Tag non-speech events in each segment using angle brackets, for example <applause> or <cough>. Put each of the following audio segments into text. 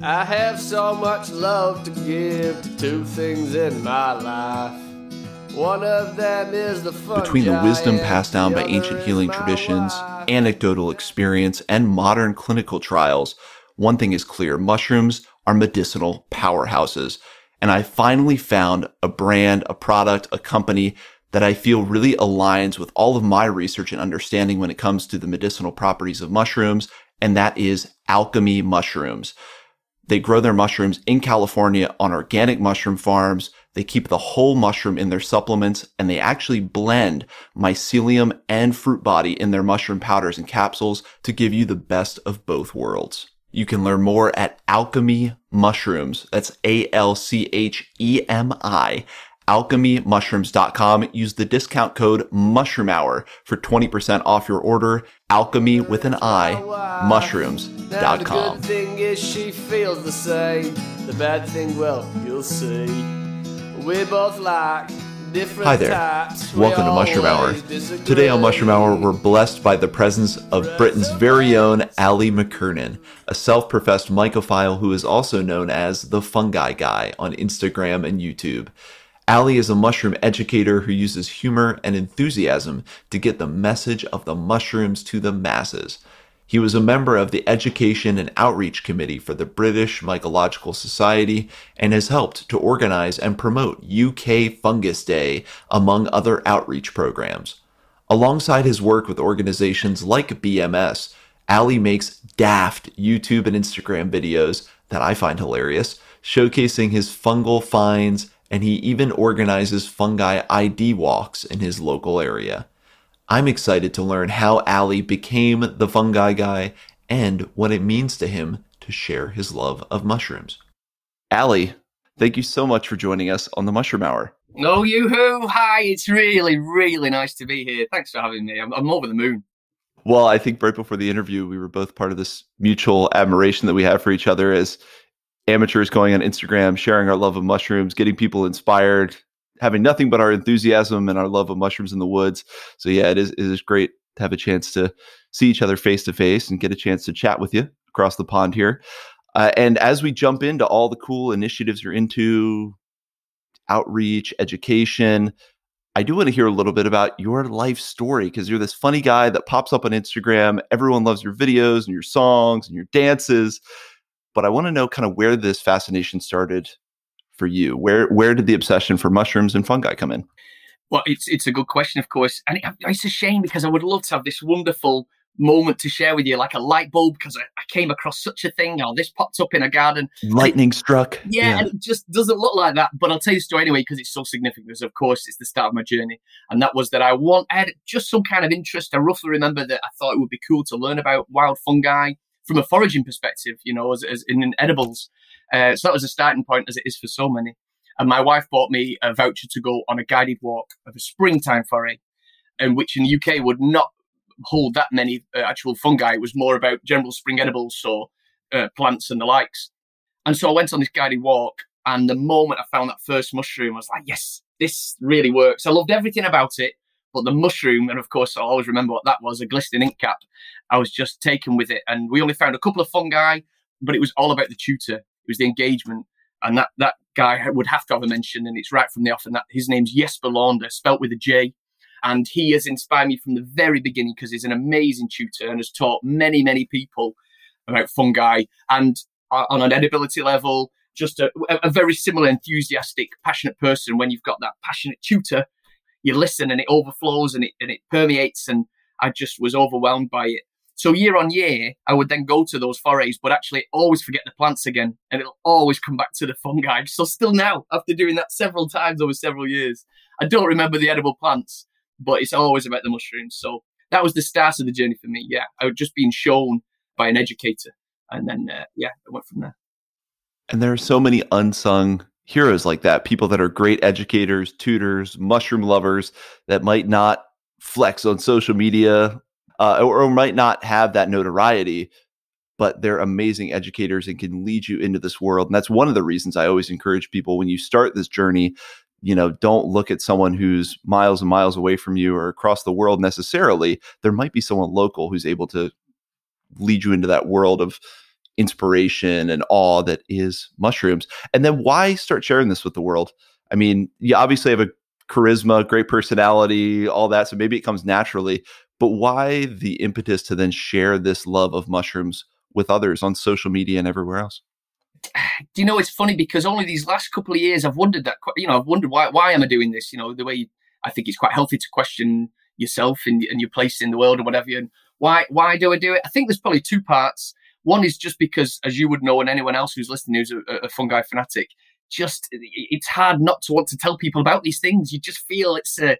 I have so much love to give to two things in my life. One of them is the Between the wisdom passed down by ancient healing traditions, anecdotal experience, and modern clinical trials, one thing is clear mushrooms are medicinal powerhouses. And I finally found a brand, a product, a company that I feel really aligns with all of my research and understanding when it comes to the medicinal properties of mushrooms, and that is Alchemy Mushrooms. They grow their mushrooms in California on organic mushroom farms. They keep the whole mushroom in their supplements and they actually blend mycelium and fruit body in their mushroom powders and capsules to give you the best of both worlds. You can learn more at Alchemy Mushrooms. That's A-L-C-H-E-M-I alchemymushrooms.com. Use the discount code mushroom hour for 20% off your order. Alchemy with an I, mushrooms.com. The thing is she feels the same. The bad thing, well, you'll see. We both like different Hi there. Welcome We to Mushroom Hour. Today on Mushroom Hour, we're blessed by the presence of Britain's very own Ali McKernan, a self-professed mycophile who is also known as the Fungi Guy on Instagram and YouTube. Ali is a mushroom educator who uses humor and enthusiasm to get the message of the mushrooms to the masses. He was a member of the Education and Outreach Committee for the British Mycological Society and has helped to organize and promote UK Fungus Day, among other outreach programs. Alongside his work with organizations like BMS, Ali makes daft YouTube and Instagram videos that I find hilarious, showcasing his fungal finds, and he even organizes fungi ID walks in his local area. I'm excited to learn how Ali became the fungi guy and what it means to him to share his love of mushrooms. Ali, thank you so much for joining us on the Mushroom Hour. Oh, you who? Hi, it's really, really nice to be here. Thanks for having me. I'm, I'm over the moon. Well, I think right before the interview, we were both part of this mutual admiration that we have for each other as amateurs going on Instagram, sharing our love of mushrooms, getting people inspired, having nothing but our enthusiasm and our love of mushrooms in the woods. So yeah, it is it is great to have a chance to see each other face to face and get a chance to chat with you across the pond here. Uh, and as we jump into all the cool initiatives you're into, outreach, education, I do want to hear a little bit about your life story because you're this funny guy that pops up on Instagram. Everyone loves your videos and your songs and your dances. But I want to know kind of where this fascination started for you. Where where did the obsession for mushrooms and fungi come in? Well, it's it's a good question, of course, and it, it's a shame because I would love to have this wonderful moment to share with you, like a light bulb, because I, I came across such a thing, or this popped up in a garden. Lightning struck. Yeah, and it just doesn't look like that. But I'll tell you the story anyway because it's so significant. Because of course it's the start of my journey, and that was that I want I had just some kind of interest. I roughly remember that I thought it would be cool to learn about wild fungi from a foraging perspective, you know, as, as in edibles. Uh, so that was a starting point, as it is for so many. And my wife bought me a voucher to go on a guided walk of a springtime foray, and which in the UK would not hold that many uh, actual fungi. It was more about general spring edibles, so uh, plants and the likes. And so I went on this guided walk, and the moment I found that first mushroom, I was like, yes, this really works. I loved everything about it, but the mushroom, and of course, I'll always remember what that was a glistening ink cap. I was just taken with it. And we only found a couple of fungi, but it was all about the tutor. It was the engagement. And that, that guy would have to have a mention, and it's right from the off. And that his name's Jesper Launder, spelt with a J. And he has inspired me from the very beginning because he's an amazing tutor and has taught many, many people about fungi. And uh, on an edibility level, just a, a very similar, enthusiastic, passionate person. When you've got that passionate tutor, you listen and it overflows and it, and it permeates. And I just was overwhelmed by it. So year on year, I would then go to those forays, but actually always forget the plants again, and it'll always come back to the fungi. So still now, after doing that several times over several years, I don't remember the edible plants, but it's always about the mushrooms. So that was the start of the journey for me. Yeah, I was just being shown by an educator, and then uh, yeah, I went from there. And there are so many unsung heroes like that, people that are great educators, tutors, mushroom lovers that might not flex on social media uh, or, or might not have that notoriety, but they're amazing educators and can lead you into this world. And that's one of the reasons I always encourage people when you start this journey, you know, don't look at someone who's miles and miles away from you or across the world necessarily. There might be someone local who's able to lead you into that world of inspiration and awe that is mushrooms. And then why start sharing this with the world? I mean, you obviously have a charisma, great personality, all that. So maybe it comes naturally. But why the impetus to then share this love of mushrooms with others on social media and everywhere else? Do you know it's funny because only these last couple of years I've wondered that you know I've wondered why why am I doing this? You know the way I think it's quite healthy to question yourself and, and your place in the world or whatever. And why why do I do it? I think there's probably two parts. One is just because, as you would know, and anyone else who's listening who's a, a fungi fanatic, just it's hard not to want to tell people about these things. You just feel it's a,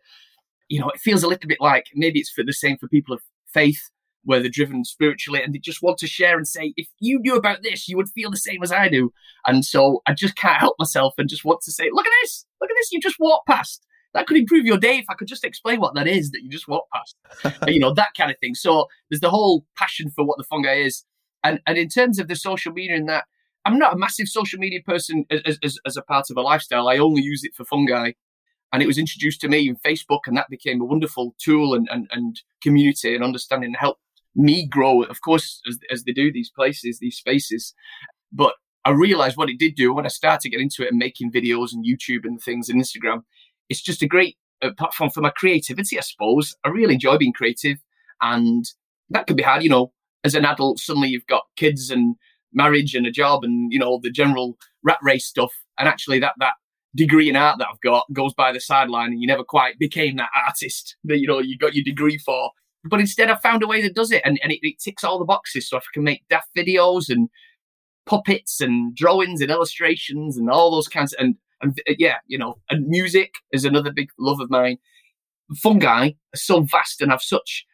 you know, it feels a little bit like maybe it's for the same for people of faith where they're driven spiritually and they just want to share and say, if you knew about this, you would feel the same as I do. And so I just can't help myself and just want to say, look at this, look at this, you just walk past. That could improve your day if I could just explain what that is that you just walk past. <laughs> you know, that kind of thing. So there's the whole passion for what the fungi is. And and in terms of the social media and that, I'm not a massive social media person as, as, as a part of a lifestyle. I only use it for fungi. And it was introduced to me in Facebook, and that became a wonderful tool and, and, and community and understanding and help me grow, of course, as, as they do these places, these spaces. But I realized what it did do when I started getting into it and making videos and YouTube and things and Instagram. It's just a great uh, platform for my creativity, I suppose. I really enjoy being creative, and that can be hard, you know. As an adult, suddenly you've got kids and marriage and a job and you know the general rat race stuff. And actually that that degree in art that I've got goes by the sideline and you never quite became that artist that you know you got your degree for. But instead I found a way that does it and, and it, it ticks all the boxes. So I can make daft videos and puppets and drawings and illustrations and all those kinds of, and and uh, yeah you know and music is another big love of mine. Fungi are so vast and have such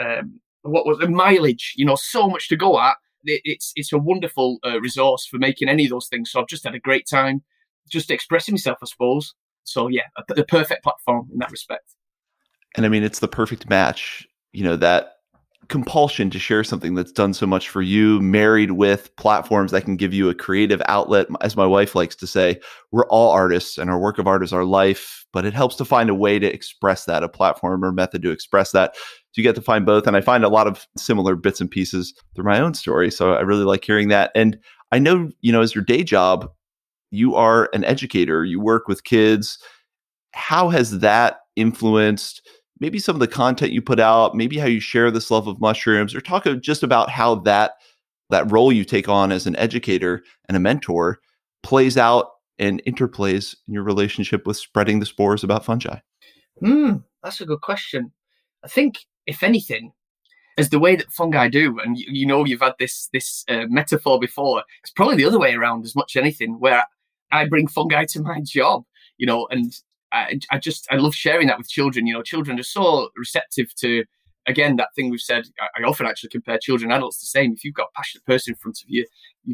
um, what was the mileage you know so much to go at it's it's a wonderful uh, resource for making any of those things. So I've just had a great time, just expressing myself, I suppose. So yeah, the perfect platform in that respect. And I mean, it's the perfect match. You know that compulsion to share something that's done so much for you, married with platforms that can give you a creative outlet. As my wife likes to say, we're all artists and our work of art is our life, but it helps to find a way to express that, a platform or method to express that you get to find both. And I find a lot of similar bits and pieces through my own story. So I really like hearing that. And I know, you know, as your day job, you are an educator, you work with kids. How has that influenced maybe some of the content you put out, maybe how you share this love of mushrooms, or talk just about how that that role you take on as an educator and a mentor plays out and interplays in your relationship with spreading the spores about fungi? Hmm, that's a good question. I think if anything, as the way that fungi do, and you, you know you've had this this uh, metaphor before, it's probably the other way around as much as anything, where I bring fungi to my job, you know, and I, I just I love sharing that with children. You know, children are so receptive to again that thing we've said. I, I often actually compare children and adults the same. If you've got a passionate person in front of you,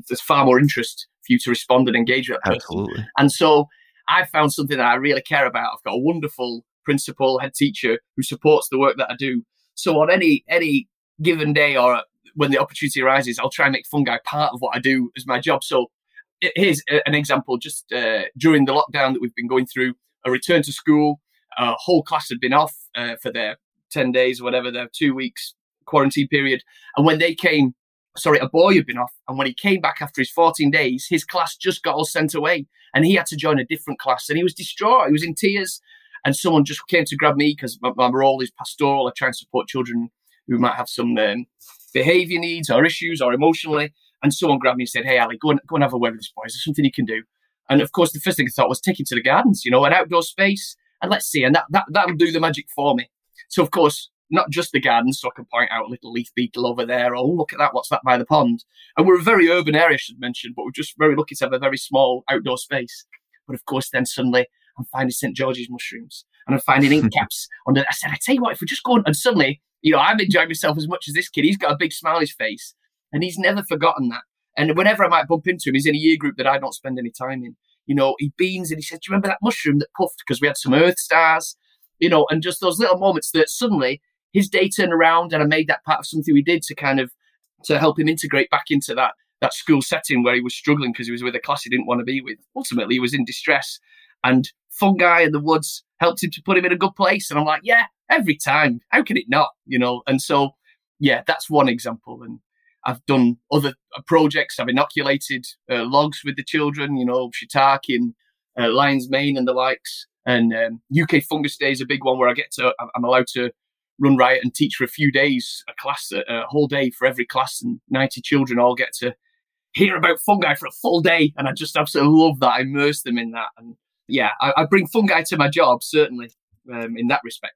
there's far more interest for you to respond and engage with that person. Absolutely. And so I've found something that I really care about. I've got a wonderful principal, head teacher who supports the work that I do. So on any any given day or when the opportunity arises, I'll try and make fungi part of what I do as my job. So here's an example. Just uh, during the lockdown that we've been going through, a return to school, a whole class had been off uh, for their ten days, whatever, their two weeks quarantine period, and when they came. Sorry, a boy had been off, and when he came back after his 14 days, his class just got all sent away, and he had to join a different class, and he was distraught. He was in tears, and someone just came to grab me because my, my, role is pastoral. I try and support children who might have some um, behavior needs or issues or emotionally. And someone grabbed me and said, "Hey, Ali, go and go and have a word with this boy. Is there something you can do?" And of course, the first thing I thought was take him to the gardens, you know, an outdoor space, and let's see. And that that that'll do the magic for me. So of course, not just the gardens, so I can point out a little leaf beetle over there. Oh, look at that! What's that by the pond? And we're a very urban area, I should mention, but we're just very lucky to have a very small outdoor space. But of course, then suddenly I'm finding St George's mushrooms and I'm finding ink <laughs> caps under. I said, I tell you what, if we just go on, and suddenly, you know, I'm enjoying myself as much as this kid. He's got a big smile on his face, and he's never forgotten that. And whenever I might bump into him, he's in a year group that I don't spend any time in. You know, he beans and he says, "Do you remember that mushroom that puffed?" Because we had some Earth stars, you know, and just those little moments that suddenly his day turned around, and I made that part of something we did to kind of to help him integrate back into that that school setting where he was struggling because he was with a class he didn't want to be with. Ultimately, he was in distress, and fungi in the woods helped him to put him in a good place. And I'm like, yeah, every time. How can it not? You know? And so, yeah, that's one example. And I've done other uh, projects. I've inoculated uh, logs with the children, you know, shiitake and uh, lion's mane and the likes. And um, UK Fungus Day is a big one where I get to, I'm allowed to run riot and teach for a few days, a class, a, a whole day for every class, and 90 children all get to hear about fungi for a full day. And I just absolutely love that. I immerse them in that. And yeah, I, I bring fungi to my job, certainly, um, in that respect.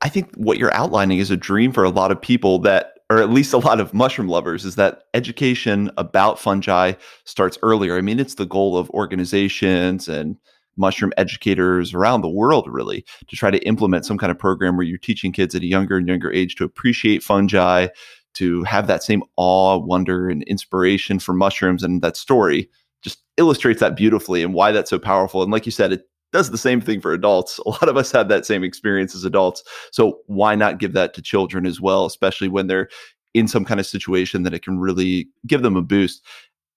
I think what you're outlining is a dream for a lot of people that, or at least a lot of mushroom lovers, is that education about fungi starts earlier. I mean, it's the goal of organizations and mushroom educators around the world, really, to try to implement some kind of program where you're teaching kids at a younger and younger age to appreciate fungi, to have that same awe, wonder, and inspiration for mushrooms. And that story just illustrates that beautifully and why that's so powerful. And like you said, it does the same thing for adults. <laughs> A lot of us have that same experience as adults. So why not give that to children as well, especially when they're in some kind of situation that it can really give them a boost.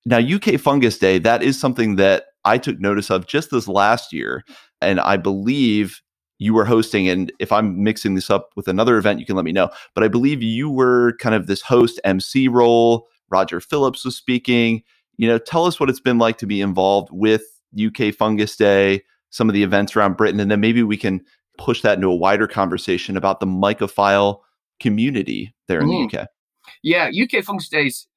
Now, UK Fungus Day, that is something that I took notice of just this last year. And I believe you were hosting, and if I'm mixing this up with another event, you can let me know. But I believe you were kind of this host MC role. Roger Phillips was speaking. You know, tell us what it's been like to be involved with UK Fungus Day, some of the events around Britain, and then maybe we can push that into a wider conversation about the mycophile community there in mm. the UK. Yeah, UK Fungus Day is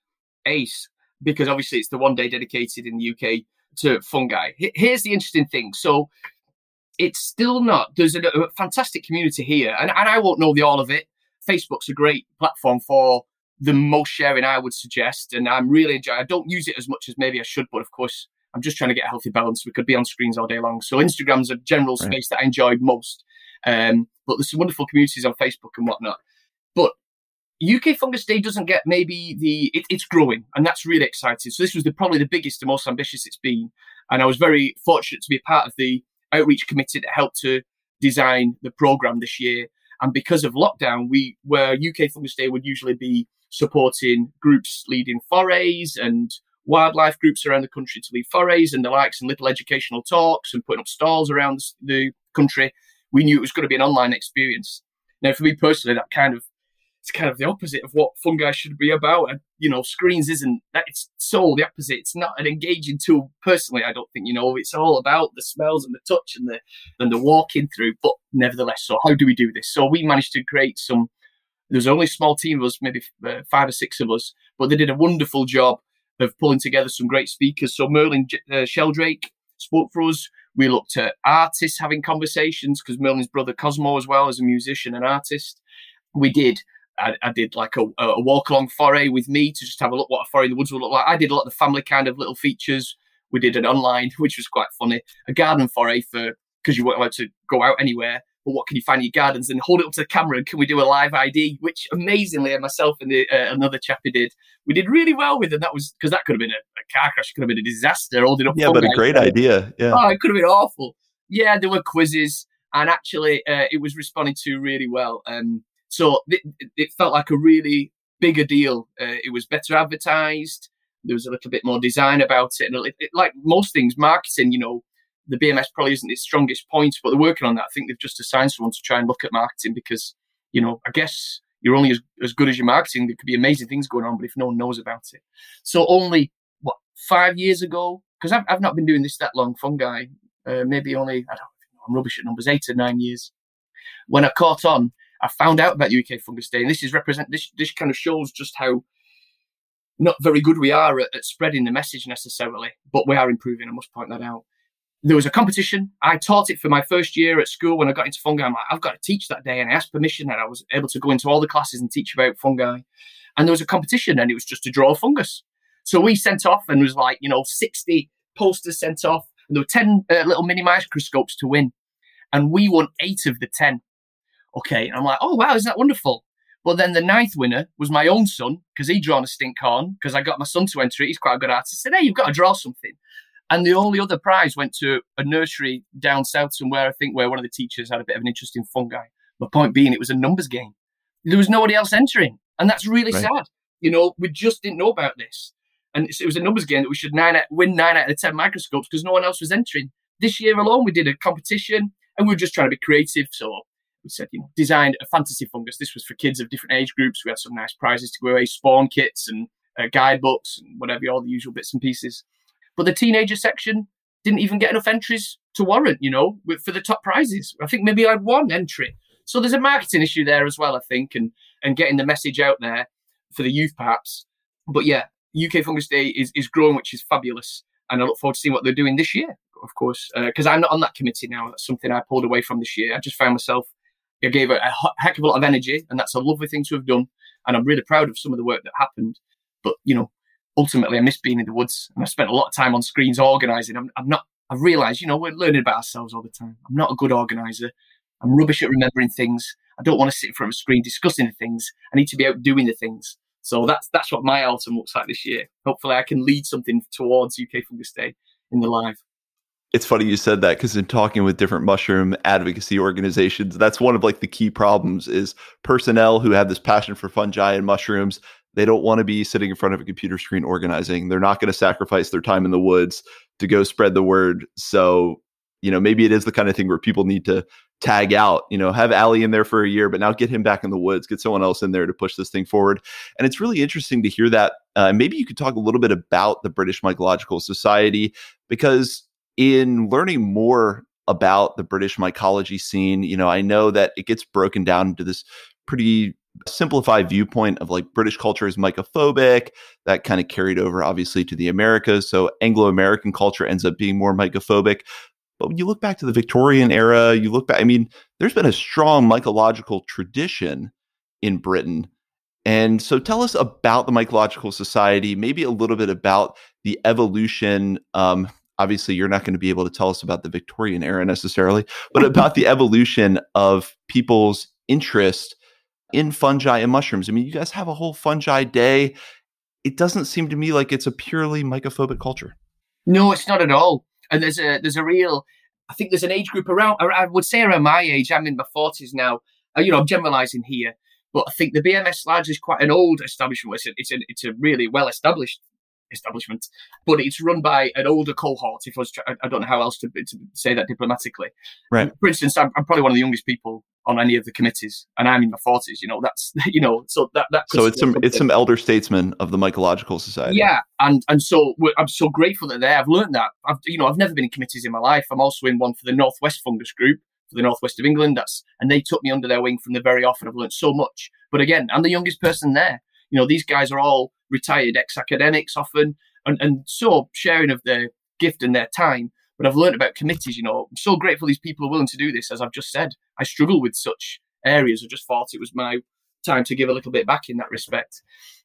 ace because obviously it's the one day dedicated in the UK to fungi. Here's the interesting thing. So it's still not, there's a, a fantastic community here, and, and I won't know the all of it. Facebook's a great platform for the most sharing, I would suggest. And I'm really enjoying I don't use it as much as maybe I should, but of course, I'm just trying to get a healthy balance. We could be on screens all day long. So Instagram's a general right. space that I enjoyed most. Um, but there's some wonderful communities on Facebook and whatnot. But UK Fungus Day doesn't get maybe the it, it's growing, and that's really exciting. So this was the, probably the biggest and most ambitious it's been, and I was very fortunate to be a part of the outreach committee that helped to design the program this year. And because of lockdown, we where UK Fungus Day would usually be supporting groups leading forays and wildlife groups around the country to lead forays and the likes and little educational talks and putting up stalls around the country. We knew it was going to be an online experience. Now, for me personally, that kind of it's kind of the opposite of what fungi should be about. And, you know, screens isn't that it's so the opposite. It's not an engaging tool. Personally, I don't think, you know, it's all about the smells and the touch and the and the walking through. But nevertheless, so how do we do this? So we managed to create some. There's only a small team of us, maybe uh, five or six of us, but they did a wonderful job of pulling together some great speakers. So Merlin uh, Sheldrake spoke for us. We looked at artists having conversations because Merlin's brother Cosmo, as well as a musician and artist. We did I, I, did like a, a, walk along foray with me to just have a look what a foray in the woods would look like. I did a lot of the family kind of little features. We did an online, <laughs> which was quite funny, a garden foray for because you weren't allowed to go out anywhere. But what can you find in your gardens? And hold it up to the camera and can we do a live ID? Which amazingly, myself and the, uh, another chappie did. We did really well with, and that was because that could have been a, a, car crash, could have been a disaster. Holding up, yeah, but a great idea. Yeah, oh, it could have been awful. Yeah, there were quizzes, and actually, uh, it was responded to really well. Um, so it, it felt like a really bigger deal. Uh, it was better advertised. There was a little bit more design about it. And it, it, like most things, marketing, you know, the BMS probably isn't its strongest point, but they're working on that. I think they've just assigned someone to try and look at marketing because, you know, I guess you're only as, as good as your marketing. There could be amazing things going on, but if no one knows about it. So only, what, five years ago? Because I've, I've not been doing this that long, fungi. Uh, maybe only, I don't know, I'm rubbish at numbers, eight or nine years. When I caught on, I found out about UK Fungus Day, and this is represent this this kind of shows just how not very good we are at, at spreading the message necessarily, but we are improving. I must point that out. There was a competition. I taught it for my first year at school when I got into fungi. I'm like, I've got to teach that day, and I asked permission, and I was able to go into all the classes and teach about fungi. And there was a competition, and it was just to draw a fungus. So we sent off, and was like, you know, 60 posters sent off, and there were 10 uh, little mini microscopes to win. And we won eight of the 10 okay. And I'm like, oh, wow, isn't that wonderful? But then the ninth winner was my own son because he'd drawn a stink horn because I got my son to enter it. He's quite a good artist. I said, hey, you've got to draw something. And the only other prize went to a nursery down south somewhere, I think, where one of the teachers had a bit of an interest in fungi. My point being, it was a numbers game. There was nobody else entering. And that's really right. sad. You know, we just didn't know about this. And it was a numbers game that we should nine out, win nine out of 10 microscopes because no one else was entering. This year alone, we did a competition and we were just trying to be creative. So we said, you know, designed a fantasy fungus. This was for kids of different age groups. We had some nice prizes to go away, spawn kits and uh, guidebooks and whatever, all the usual bits and pieces. But the teenager section didn't even get enough entries to warrant, you know, with, for the top prizes. I think maybe I had one entry. So there's a marketing issue there as well, I think, and and getting the message out there for the youth perhaps. But yeah, UK Fungus Day is, is growing, which is fabulous. And I look forward to seeing what they're doing this year, of course, because uh, I'm not on that committee now. That's something I pulled away from this year. I just found myself, I gave it a heck of a lot of energy, and that's a lovely thing to have done. And I'm really proud of some of the work that happened. But, you know, ultimately, I miss being in the woods, and I spent a lot of time on screens organizing. I'm, I'm not, I've realized, you know, we're learning about ourselves all the time. I'm not a good organizer. I'm rubbish at remembering things. I don't want to sit in front of a screen discussing the things. I need to be out doing the things. So that's that's what my autumn looks like this year. Hopefully, I can lead something towards UK Fungus Day in the live. It's funny you said that because in talking with different mushroom advocacy organizations, that's one of like the key problems is personnel who have this passion for fungi and mushrooms. They don't want to be sitting in front of a computer screen organizing. They're not going to sacrifice their time in the woods to go spread the word. So, you know, maybe it is the kind of thing where people need to tag out, you know, have Ali in there for a year, but now get him back in the woods, get someone else in there to push this thing forward. And it's really interesting to hear that. Uh, maybe you could talk a little bit about the British Mycological Society, because in learning more about the British mycology scene, you know, I know that it gets broken down into this pretty simplified viewpoint of like British culture is mycophobic. That kind of carried over obviously to the Americas. So Anglo American culture ends up being more mycophobic. But when you look back to the Victorian era, you look back, I mean, there's been a strong mycological tradition in Britain. And so tell us about the Mycological Society, maybe a little bit about the evolution. Um, obviously, you're not going to be able to tell us about the Victorian era necessarily, but about the <laughs> evolution of people's interest in fungi and mushrooms. I mean, you guys have a whole fungi day. It doesn't seem to me like it's a purely mycophobic culture. No, it's not at all and there's a there's a real I think there's an age group around I would say around my age. I'm in my forties now. Uh, you know, I'm generalising here, but I think the BMS largely is quite an old establishment. It's a, it's a, it's a really well established establishment, but it's run by an older cohort. If I was, I don't know how else to, to say that diplomatically. Right. For instance, I'm, I'm, probably one of the youngest people on any of the committees, and I'm in my forties. You know, that's <laughs> you know, so that that. So it's some it's some elder statesmen of the Mycological Society. Yeah, and and so I'm so grateful that they. I've learned that. I've you know I've never been in committees in my life. I'm also in one for the Northwest Fungus Group for the Northwest of England. That's and they took me under their wing from the very off, and I've learned so much. But again, I'm the youngest person there. You know, these guys are all retired ex-academics often, and and so sharing of their gift and their time but I've learned about committees. You know, I'm so grateful these people are willing to do this. As I've just said, I struggle with such areas. I just thought it was my time to give a little bit back in that respect.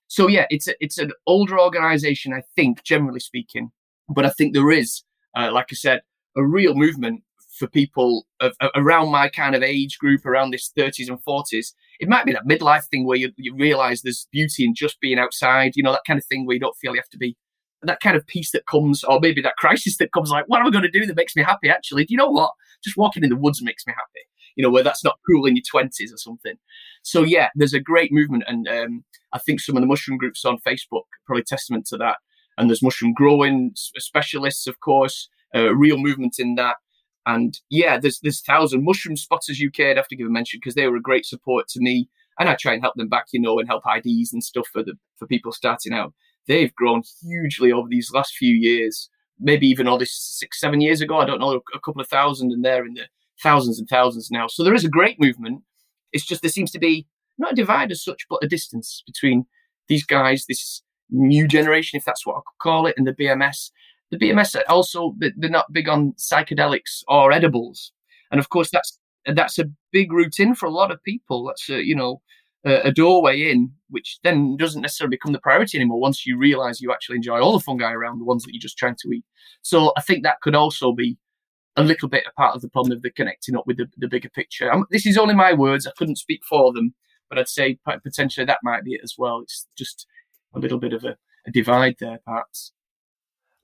So yeah, it's a, it's an older organisation, I think, generally speaking, but I think there is, uh, like I said, a real movement for people of, of, around my kind of age group, around this 30s and 40s. It might be that midlife thing where you, you realise there's beauty in just being outside, you know, that kind of thing where you don't feel you have to be that kind of peace that comes, or maybe that crisis that comes, like, what am I going to do that makes me happy? Actually, do you know what? Just walking in the woods makes me happy. You know, where that's not cool in your twenties or something. So yeah, there's a great movement, and um, I think some of the mushroom groups on Facebook probably testament to that. And there's mushroom growing specialists, of course, a real movement in that. And yeah, there's there's thousand mushroom spotters UK. I'd have to give a mention because they were a great support to me, and I try and help them back, you know, and help IDs and stuff for the for people starting out they've grown hugely over these last few years. Maybe even all this six, seven years ago, I don't know, a couple of thousand, and they're in the thousands and thousands now. So there is a great movement. It's just there seems to be not a divide as such, but a distance between these guys, this new generation, if that's what I could call it, and the BMS. The BMS also they're not big on psychedelics or edibles, and of course that's that's a big route in for a lot of people. That's a, you know a, a doorway in, which then doesn't necessarily become the priority anymore once you realize you actually enjoy all the fungi around the ones that you're just trying to eat. So I think that could also be a little bit a part of the problem of the connecting up with the, the bigger picture. Um, this is only my words. I couldn't speak for them, but I'd say potentially that might be it as well. It's just a little bit of a, a divide there, perhaps.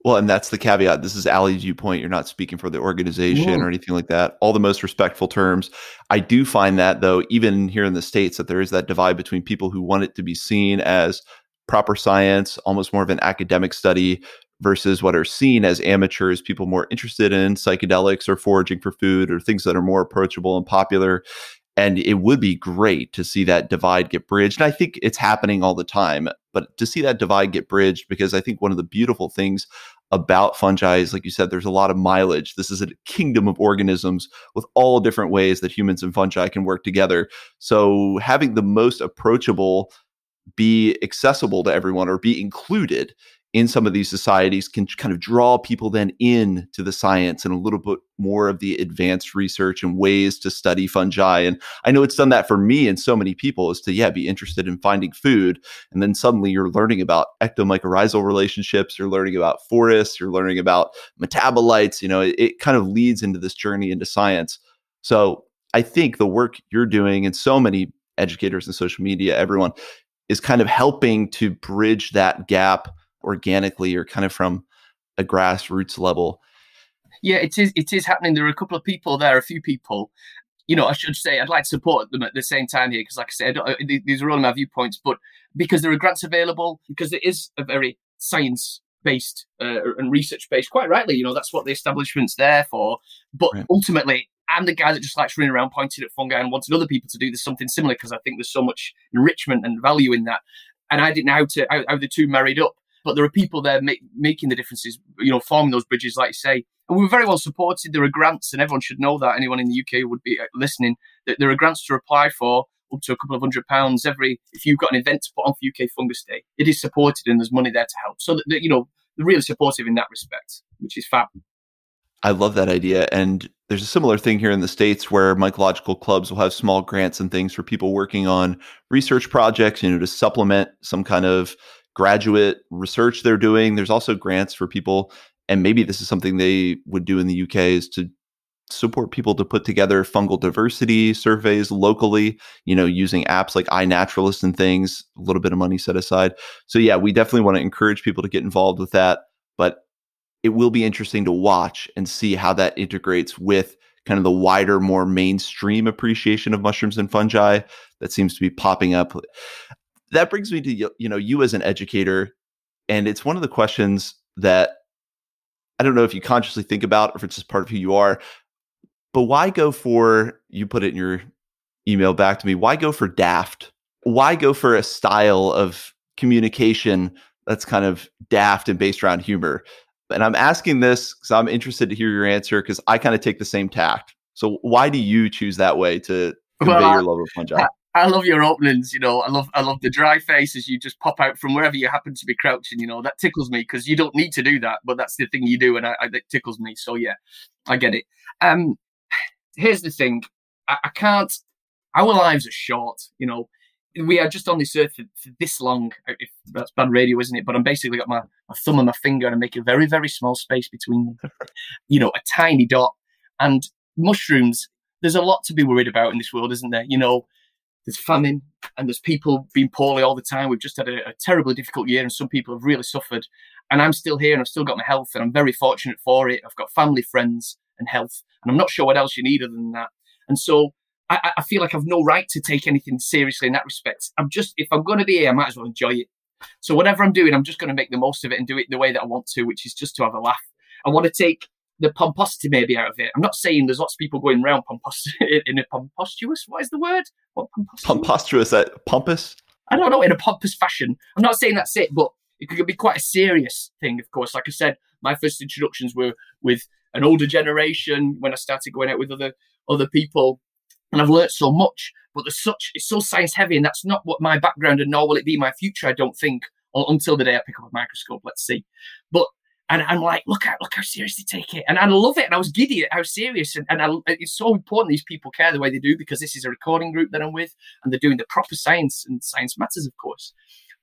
Well, and that's the caveat. This is Ali's viewpoint. You're not speaking for the organization or anything like that. All the most respectful terms. I do find that, though, even here in the States, that there is that divide between people who want it to be seen as proper science, almost more of an academic study, versus what are seen as amateurs, people more interested in psychedelics or foraging for food or things that are more approachable and popular. And it would be great to see that divide get bridged. And I think it's happening all the time, but to see that divide get bridged, because I think one of the beautiful things about fungi is, like you said, there's a lot of mileage. This is a kingdom of organisms with all different ways that humans and fungi can work together. So having the most approachable be accessible to everyone or be included in some of these societies can kind of draw people then in to the science and a little bit more of the advanced research and ways to study fungi. And i know it's done that for me and so many people is to yeah be interested in finding food. And then suddenly you're learning about ectomycorrhizal relationships you're learning about forests you're learning about metabolites you know it, it kind of leads into this journey into science. So i think the work you're doing and so many educators and social media everyone is kind of helping to bridge that gap organically or kind of from a grassroots level. Yeah, it is. It is happening. There are a couple of people there, a few people. You know, I should say I'd like to support them at the same time here because, like I said, these are all my viewpoints. But because there are grants available, because it is a very science based uh, and research based, quite rightly, you know, that's what the establishment's there for. But right. ultimately, I'm the guy that just likes running around pointing at fungi and wanting other people to do this something similar because I think there's so much enrichment and value in that. And I didn't know how to how, how the two married up but there are people there make, making the differences, you know, forming those bridges, like you say. And we were very well supported. There are grants, and everyone should know that. Anyone in the UK would be uh, listening. That there are grants to apply for up to a couple of hundred pounds every. If you've got an event to put on for UK Fungus Day, it is supported, and there's money there to help. So that, that you know, they're really supportive in that respect, which is fab. I love that idea. And there's a similar thing here in the States where mycological clubs will have small grants and things for people working on research projects, you know, to supplement some kind of graduate research they're doing. There's also grants for people, and maybe this is something they would do in the UK is to support people to put together fungal diversity surveys locally, you know, using apps like iNaturalist and things, a little bit of money set aside. So yeah, we definitely want to encourage people to get involved with that, but it will be interesting to watch and see how that integrates with kind of the wider, more mainstream appreciation of mushrooms and fungi that seems to be popping up that brings me to you know you as an educator and it's one of the questions that i don't know if you consciously think about or if it's just part of who you are but why go for you put it in your email back to me why go for daft? Why go for a style of communication that's kind of daft and based around humor? And i'm asking this because i'm interested to hear your answer because i kind of take the same tact. So why do you choose that way to convey well, your love of fungi I love your openings. You know, I love I love the dry faces you just pop out from wherever you happen to be crouching. You know, that tickles me because you don't need to do that, but that's the thing you do, and I, I, it tickles me. So yeah, I get it. Um, here's the thing: I, I can't. Our lives are short. You know, we are just on this earth for, for, this long. If that's bad radio, isn't it? But I'm basically got my, my thumb and my finger and I make a very, very small space between them. <laughs> you know, a tiny dot. And mushrooms, there's a lot to be worried about in this world, isn't there? You know, there's famine and there's people being poorly all the time. We've just had a, a, terribly difficult year and some people have really suffered. And I'm still here and I've still got my health and I'm very fortunate for it. I've got family, friends, and health. And I'm not sure what else you need other than that. And so I, I feel like I've no right to take anything seriously in that respect. I'm just, if I'm going to be here, I might as well enjoy it. So whatever I'm doing, I'm just going to make the most of it and do it the way that I want to, which is just to have a laugh. I want to take the pomposity maybe out of it. I'm not saying there's lots of people going around pompous <laughs> in a pompostuous. What is the word? What pompostuous? That uh, pompous? I don't know. In a pompous fashion. I'm not saying that's it, but it could be quite a serious thing. Of course, like I said, my first introductions were with an older generation when I started going out with other other people, and I've learnt so much. But there's such it's so science heavy, and that's not what my background, and nor will it be my future. I don't think until the day I pick up a microscope. Let's see. But and I'm like, look at look how serious they take it, and I love it. And I was giddy at how serious, and, and I, it's so important these people care the way they do because this is a recording group that I'm with, and they're doing the proper science, and science matters, of course.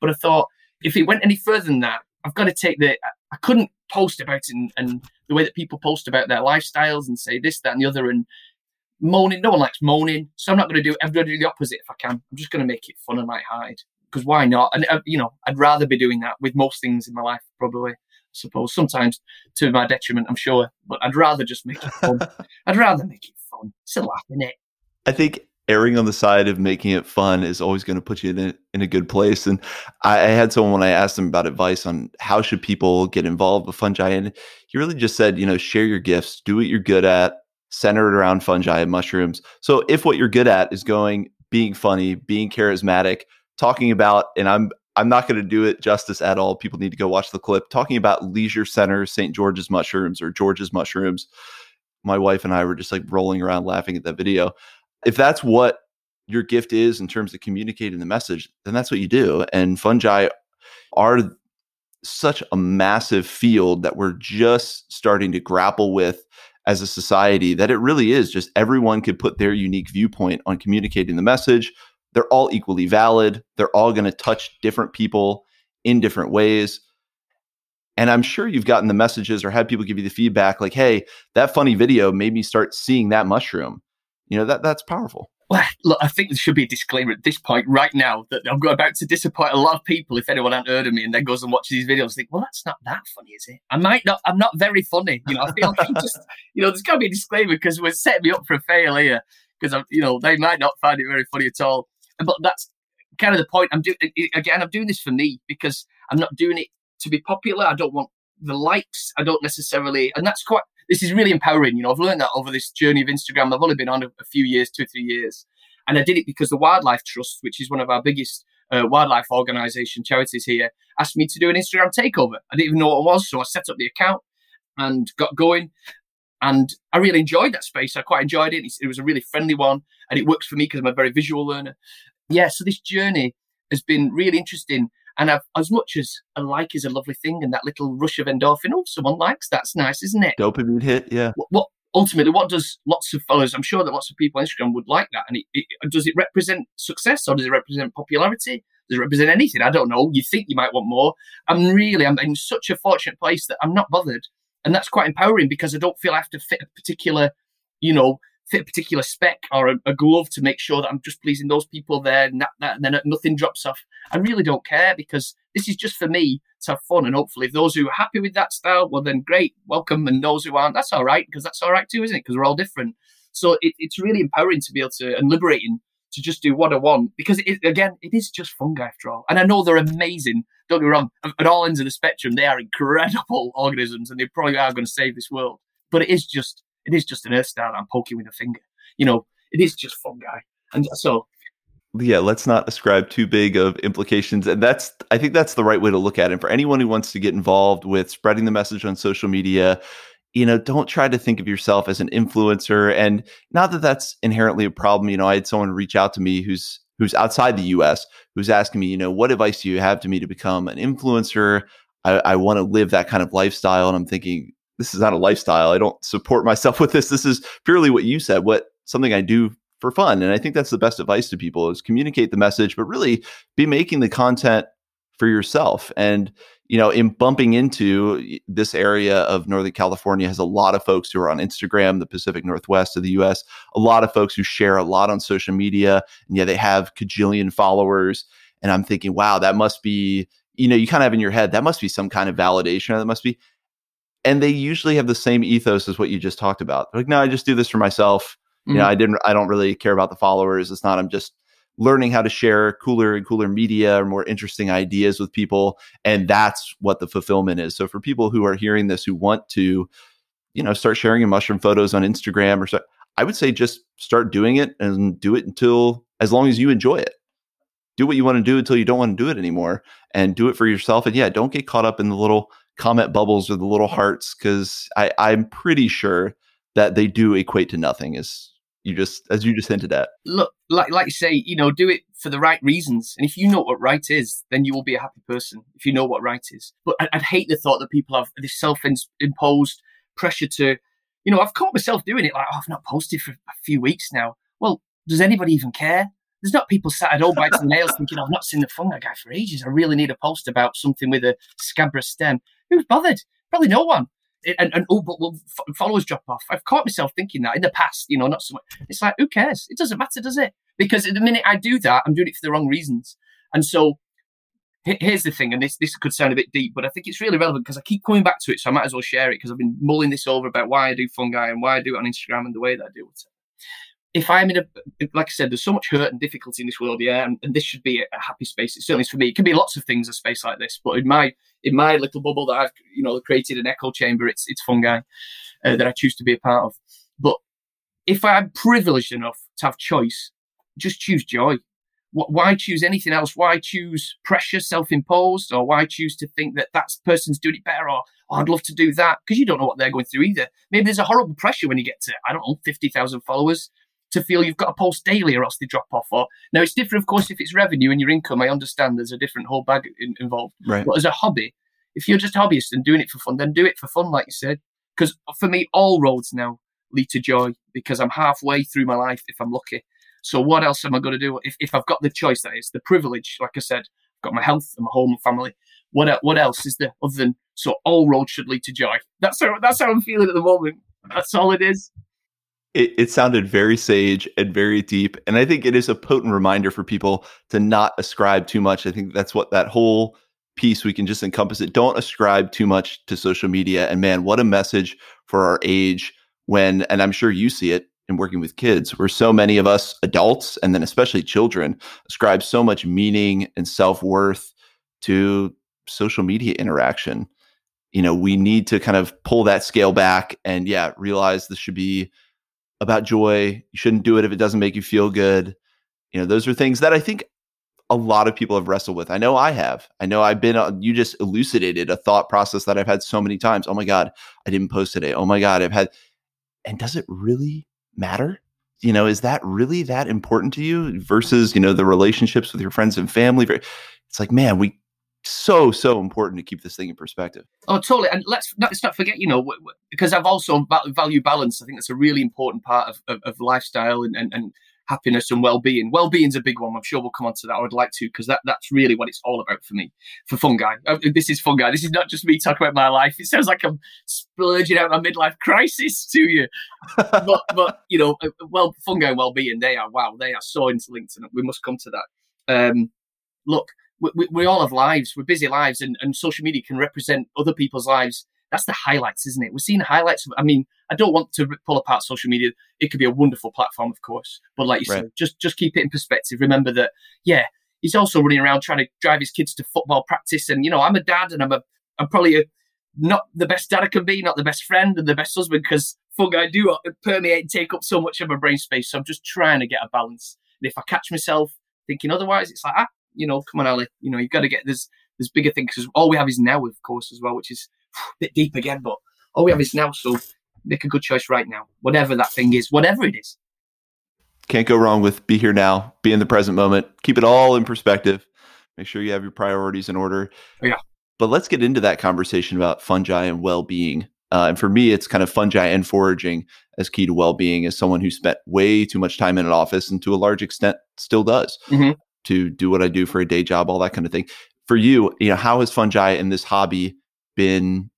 But I thought if it went any further than that, I've got to take the. I couldn't post about it and, and the way that people post about their lifestyles and say this, that, and the other, and moaning. No one likes moaning, so I'm not going to do. I'm going to do the opposite if I can. I'm just going to make it fun and light-hearted because why not? And uh, you know, I'd rather be doing that with most things in my life, probably suppose, sometimes to my detriment, I'm sure. But I'd rather just make it fun. <laughs> I'd rather make it fun. It's a laugh? I think erring on the side of making it fun is always going to put you in a, in a good place. And I, I, had someone when I asked him about advice on how should people get involved with fungi, and he really just said, you know, share your gifts, do what you're good at, center it around fungi and mushrooms. So if what you're good at is going, being funny, being charismatic, talking about, and I'm I'm not going to do it justice at all. People need to go watch the clip talking about Leisure Center St. George's mushrooms or George's mushrooms. My wife and I were just like rolling around laughing at that video. If that's what your gift is in terms of communicating the message, then that's what you do. And fungi are such a massive field that we're just starting to grapple with as a society that it really is just everyone could put their unique viewpoint on communicating the message. They're all equally valid. They're all going to touch different people in different ways. And I'm sure you've gotten the messages or had people give you the feedback like, hey, that funny video made me start seeing that mushroom. You know, that that's powerful. Well, look, I think there should be a disclaimer at this point right now that I'm about to disappoint a lot of people if anyone hadn't heard of me and then goes and watches these videos think, well, that's not that funny, is it? I might not, I'm not very funny. You know, I feel like just, <laughs> you know, there's got to be a disclaimer because we're setting me up for a fail here because you know, they might not find it very funny at all. But that's kind of the point. I'm doing, again, I'm doing this for me because I'm not doing it to be popular. I don't want the likes. I don't necessarily, and that's quite, this is really empowering. You know, I've learned that over this journey of Instagram. I've only been on a, a few years, two or three years. And I did it because the Wildlife Trust, which is one of our biggest uh, wildlife organisation charities here, asked me to do an Instagram takeover. I didn't even know what it was. So I set up the account and got going. And I really enjoyed that space. I quite enjoyed it. It was a really friendly one. And it works for me because I'm a very visual learner. Yeah. So this journey has been really interesting. And I've, as much as a like is a lovely thing and that little rush of endorphin, oh, someone likes, that's nice, isn't it? Dopamine hit, yeah. What, what ultimately, what does lots of followers, I'm sure that lots of people on Instagram would like that. And it, it, does it represent success or does it represent popularity? Does it represent anything? I don't know. You think you might want more. I'm really, I'm in such a fortunate place that I'm not bothered. And that's quite empowering because I don't feel I have to fit a particular, you know, fit a particular spec or a, a, glove to make sure that I'm just pleasing those people there and, that, that, and then nothing drops off. I really don't care because this is just for me to have fun. And hopefully, if those who are happy with that style, well, then great, welcome. And those who aren't, that's all right because that's all right too, isn't it? Because we're all different. So it, it's really empowering to be able to and liberating to just do what I want because it, again, it is just fungi after all. And I know they're amazing. Don't get me wrong. At all ends of the spectrum, they are incredible <laughs> organisms and they probably are going to save this world. But it is just it is just an earth star I'm poking with a finger. You know, it is just fungi. And so yeah, let's not ascribe too big of implications. And that's, I think that's the right way to look at it. And for anyone who wants to get involved with spreading the message on social media, you know, don't try to think of yourself as an influencer. And not that that's inherently a problem. You know, I had someone reach out to me who's, who's outside the US, who's asking me, you know, what advice do you have to me to become an influencer? I, I want to live that kind of lifestyle. And I'm thinking, this is not a lifestyle. I don't support myself <laughs> with this. This is purely what you said, what something I do for fun. And I think that's the best advice to people is communicate the message, but really be making the content for yourself. And, you know, in bumping into this area of Northern California has a lot of folks who are on Instagram, the Pacific Northwest of the US, a lot of folks who share a lot on social media. And yeah, they have cajillion followers. And I'm thinking, wow, that must be, you know, you kind of have in your head, that must be some kind of validation. That must be and they usually have the same ethos as what you just talked about. They're like, no, I just do this for myself. Mm-hmm. You know, mm-hmm. I didn't, I don't really care about the followers. It's not, I'm just learning how to share cooler and cooler media or more interesting ideas with people. And that's what the fulfillment is. So for people who are hearing this, who want to, you know, start sharing your mushroom photos on Instagram or so, I would say just start doing it and do it until as long as you enjoy it. Do what you want to do until you don't want to do it anymore and do it for yourself. And yeah, don't get caught up in the little comment bubbles or the little hearts because I'm pretty sure that they do equate to nothing as you just as you just hinted at. Look, like like you say, you know, do it for the right reasons. And if you know what right is, then you will be a happy person. If you know what right is. But I, would hate the thought that people have this self-imposed pressure to, you know, I've caught myself doing it. Like, oh, I've not posted for a few weeks now. Well, does anybody even care? There's not people sat at home biting nails thinking, I've not seen the fungi guy for ages. I really need a post about something with a scabrous stem. Who's bothered? Probably no one. And, and oh, but will followers drop off? I've caught myself thinking that in the past, you know, not so much. It's like, who cares? It doesn't matter, does it? Because the minute I do that, I'm doing it for the wrong reasons. And so here's the thing, and this this could sound a bit deep, but I think it's really relevant because I keep coming back to it, so I might as well share it because I've been mulling this over about why I do fungi and why I do it on Instagram and the way that I do it if I'm in a, like I said, there's so much hurt and difficulty in this world, yeah, and, and this should be a, happy space. It certainly is for me. It can be lots of things, a space like this, but in my in my little bubble that I've you know created an echo chamber, it's it's fungi uh, that I choose to be a part of. But if I'm privileged enough to have choice, just choose joy. Why choose anything else? Why choose pressure, self-imposed, or why choose to think that that person's doing it better, or oh, I'd love to do that? Because you don't know what they're going through either. Maybe there's a horrible pressure when you get to I don't know fifty thousand followers to feel you've got to post daily or else they drop off. Or now it's different, of course, if it's revenue and your income. I understand there's a different whole bag in, involved. Right. But as a hobby, if you're just a hobbyist and doing it for fun, then do it for fun, like you said. Because for me, all roads now lead to joy because I'm halfway through my life if I'm lucky. So what else am I going to do if, if I've got the choice? That is the privilege. Like I said, I've got my health and my home and family. What what else is there other than so all roads should lead to joy? That's how that's how I'm feeling at the moment. That's all it is. It, it sounded very sage and very deep, and I think it is a potent reminder for people to not ascribe too much. I think that's what that whole piece we can just encompass it. Don't ascribe too much to social media. And man, what a message for our age when, and I'm sure you see it in working with kids, where so many of us adults and then especially children ascribe so much meaning and self worth to social media interaction. You know, we need to kind of pull that scale back and, yeah, realize this should be about joy. You shouldn't do it if it doesn't make you feel good. You know, those are things that I think a lot of people have wrestled with. I know I have. I know I've been, uh, you just elucidated a thought process that I've had so many times. Oh my God, I didn't post today. Oh my God, I've had, and does it really matter? You know, is that really that important to you versus, you know, the relationships with your friends and family? It's like, man, we, so so important to keep this thing in perspective. Oh, totally. And let's not, let's not forget, you know, because I've also value balance. I think that's a really important part of, of, of lifestyle and, and, and happiness and well-being. Well-being's a big one. I'm sure we'll come on to that. I would like to because that, that's really what it's all about for me. For Fungi, uh, this is Fungi. This is not just me talking about my life. It sounds like I'm splurging out my midlife crisis to you, <laughs> but but you know, uh, well, Fungi and well-being, they are wow, they are so interlinked, and we must come to that. Um, look, we, we, we all have lives. We're busy lives, and, and social media can represent other people's lives that's the highlights, isn't it? We're seeing highlights. Of, I mean, I don't want to pull apart social media. It could be a wonderful platform, of course, but like you right. said, just just keep it in perspective. Remember that, yeah, he's also running around trying to drive his kids to football practice, and you know, I'm a dad, and I'm a, I'm probably a, not the best dad I can be, not the best friend, and the best husband because fungi do permeate and take up so much of my brain space. So I'm just trying to get a balance. And if I catch myself thinking otherwise, it's like, ah, you know, come on, Ali, you know, you've got to get there's there's bigger things because all we have is now, of course, as well, which is <sighs> a bit deep again, but all we have is now. So make a good choice right now, whatever that thing is, whatever it is. Can't go wrong with be here now, be in the present moment, keep it all in perspective. Make sure you have your priorities in order. Yeah. But let's get into that conversation about fungi and well being. Uh, and for me, it's kind of fungi and foraging as key to well being as someone who spent way too much time in an office and to a large extent still does mm-hmm. To do what I do for a day job, all that kind of thing. For you, you know, how has fungi and this hobby been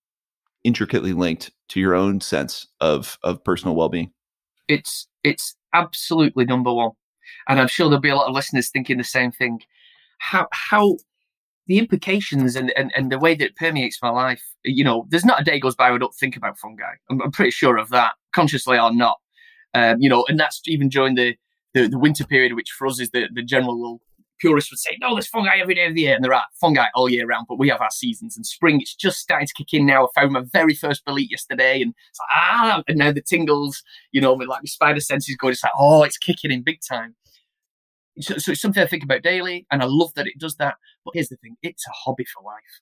intricately linked to your own sense of of personal well-being? It's it's absolutely number one and i'm sure there'll be a lot of listeners thinking the same thing. How how the implications and, and, and the way that it permeates my life you know there's not a day goes by where i don't think about fungi. I'm, I'm pretty sure of that consciously or not. Um, you know and that's even during the, the, the winter period which for us is the the general purists would say, no, there's fungi every day of the year. And there are fungi all year round, but we have our seasons. And spring, it's just starting to kick in now. I found my very first bolete yesterday, and it's like, ah, and now the tingles, you know, like my spider senses going, it's like, oh, it's kicking in big time. So, so it's something I think about daily, and I love that it does that. But here's the thing it's a hobby for life.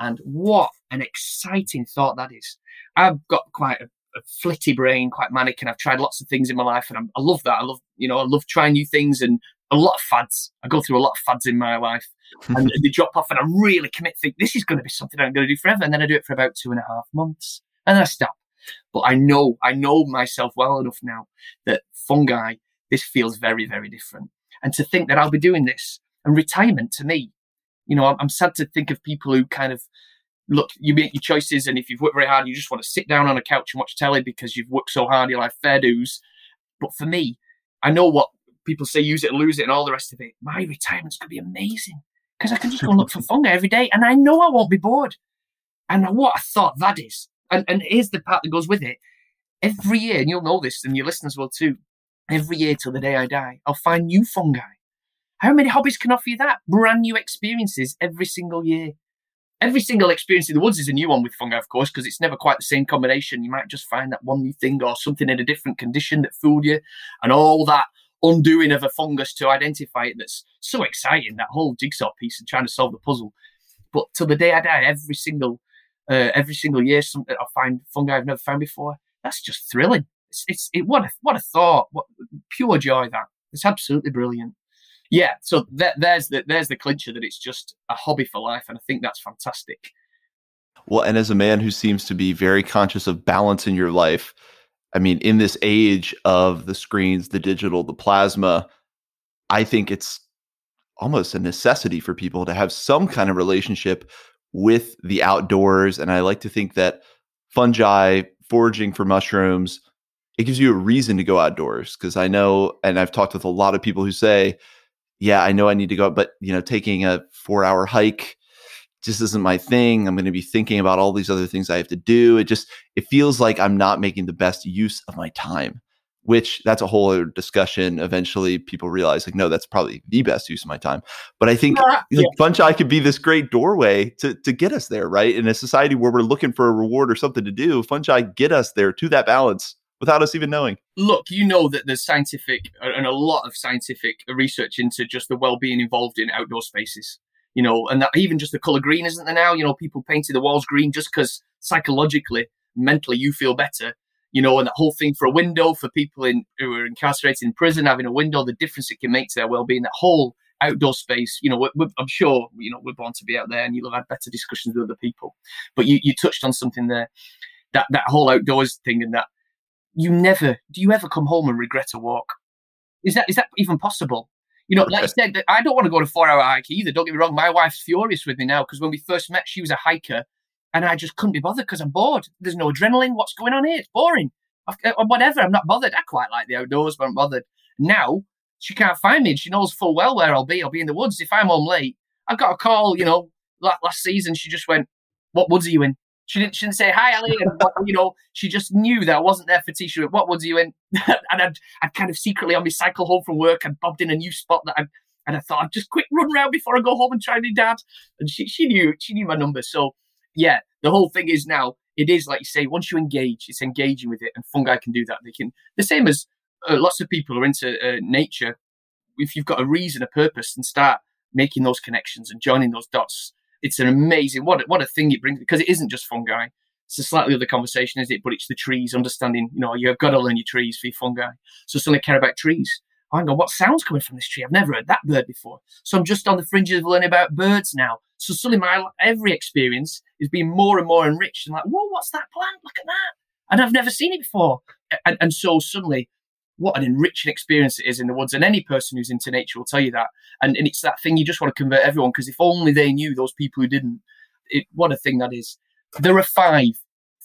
And what an exciting thought that is. I've got quite a, a flitty brain, quite manic, and I've tried lots of things in my life, and I'm, i love that. I love, you know, I love trying new things and a lot of fads. I go through a lot of fads in my life, and <laughs> they drop off, and I really commit. Think this is going to be something I'm going to do forever, and then I do it for about two and a half months, and then I stop. But I know, I know myself well enough now that fungi, this feels very, very different. And to think that I'll be doing this and retirement to me, you know, I'm sad to think of people who kind of look, you make your choices, and if you've worked very hard, you just want to sit down on a couch and watch telly because you've worked so hard, you're like fair dues. But for me, I know what people say use it lose it and all the rest of it. My retirement's going to be amazing because I can just go and look for <laughs> fungi every day and I know I won't be bored. And what a thought that is. And, and here's the part that goes with it. Every year, and you'll know this and your listeners will too, every year till the day I die, I'll find new fungi. How many hobbies can offer you that? Brand new experiences every single year. every single experience in the woods is a new one with fungi, of course, because it's never quite the same combination. You might just find that one new thing or something in a different condition that fooled you, and all that undoing of a fungus to identify it. That's so exciting. That whole jigsaw piece and trying to solve the puzzle. But till the day I die, every single uh, every single year, something I find fungi I've never found before. That's just thrilling. It's, it's it, what a what a thought. What pure joy that. It's absolutely brilliant yeah, so th- there's the there's the clincher that it's just a hobby for life, and I think that's fantastic. Well, and as a man who seems to be very conscious of balance in your life, I mean, in this age of the screens, the digital, the plasma, I think it's almost a necessity for people to have some kind of relationship with the outdoors. And I like to think that fungi, foraging for mushrooms, it gives you a reason to go outdoors. Because I know, and I've talked with a lot of people who say, yeah, I know I need to go, but you know, taking a four hour hike just isn't my thing. I'm going to be thinking about all these other things I have to do. It just, it feels like I'm not making the best use of my time, which that's a whole other discussion. Eventually people realize like, no, that's probably the best use of my time. But I think uh, yeah. like fungi could be this great doorway to, to get us there, right? In a society where we're looking for a reward or something to do, fungi get us there to that balance without us even knowing. Look, you know that there's scientific and a lot of scientific research into just the well-being involved in outdoor spaces. You know, and that even just the color green isn't there now. You know, people painted the walls green just because psychologically, mentally, you feel better. You know, and that whole thing for a window for people in who are incarcerated in prison, having a window, the difference it can make to their well-being. That whole outdoor space. You know, we're, we're, I'm sure you know we're born to be out there, and you'll have had better discussions with other people. But you, you touched on something there, that that whole outdoors thing, and that you never do you ever come home and regret a walk? Is that is that even possible? You know, like I said, I don't want to go on a four hour hike either. Don't get me wrong. My wife's furious with me now because when we first met, she was a hiker and I just couldn't be bothered because I'm bored. There's no adrenaline. What's going on here? It's boring. I've, uh, whatever. I'm not bothered. I quite like the outdoors, but I'm bothered. Now she can't find me and she knows full well where I'll be. I'll be in the woods. If I'm home late, I got a call, you know, last season. She just went, What woods are you in? She didn't, she didn't say hi, and you know, she just knew that I wasn't there for t-shirt. What was you in? <laughs> and I'd, I'd kind of secretly on my cycle home from work, I'd bobbed in a new spot that I and I thought I'd just quick run around before I go home and try my dad. And she she knew she knew my number. So yeah, the whole thing is now it is like you say. Once you engage, it's engaging with it, and fungi can do that. They can the same as uh, lots of people are into uh, nature. If you've got a reason, a purpose, and start making those connections and joining those dots, it's an amazing what what a thing it brings because it isn't just fungi. It's a slightly other conversation, is it? But it's the trees, understanding, you know, you've got to learn your trees for your fungi. So suddenly care about trees. I go, what sound's coming from this tree? I've never heard that bird before. So I'm just on the fringes of learning about birds now. So suddenly my every experience is being more and more enriched and like, whoa, what's that plant? Look at that. And I've never seen it before. And, and so suddenly what an enriching experience it is in the woods. And any person who's into nature will tell you that. And, and it's that thing you just want to convert everyone because if only they knew those people who didn't, it, what a thing that is. There are five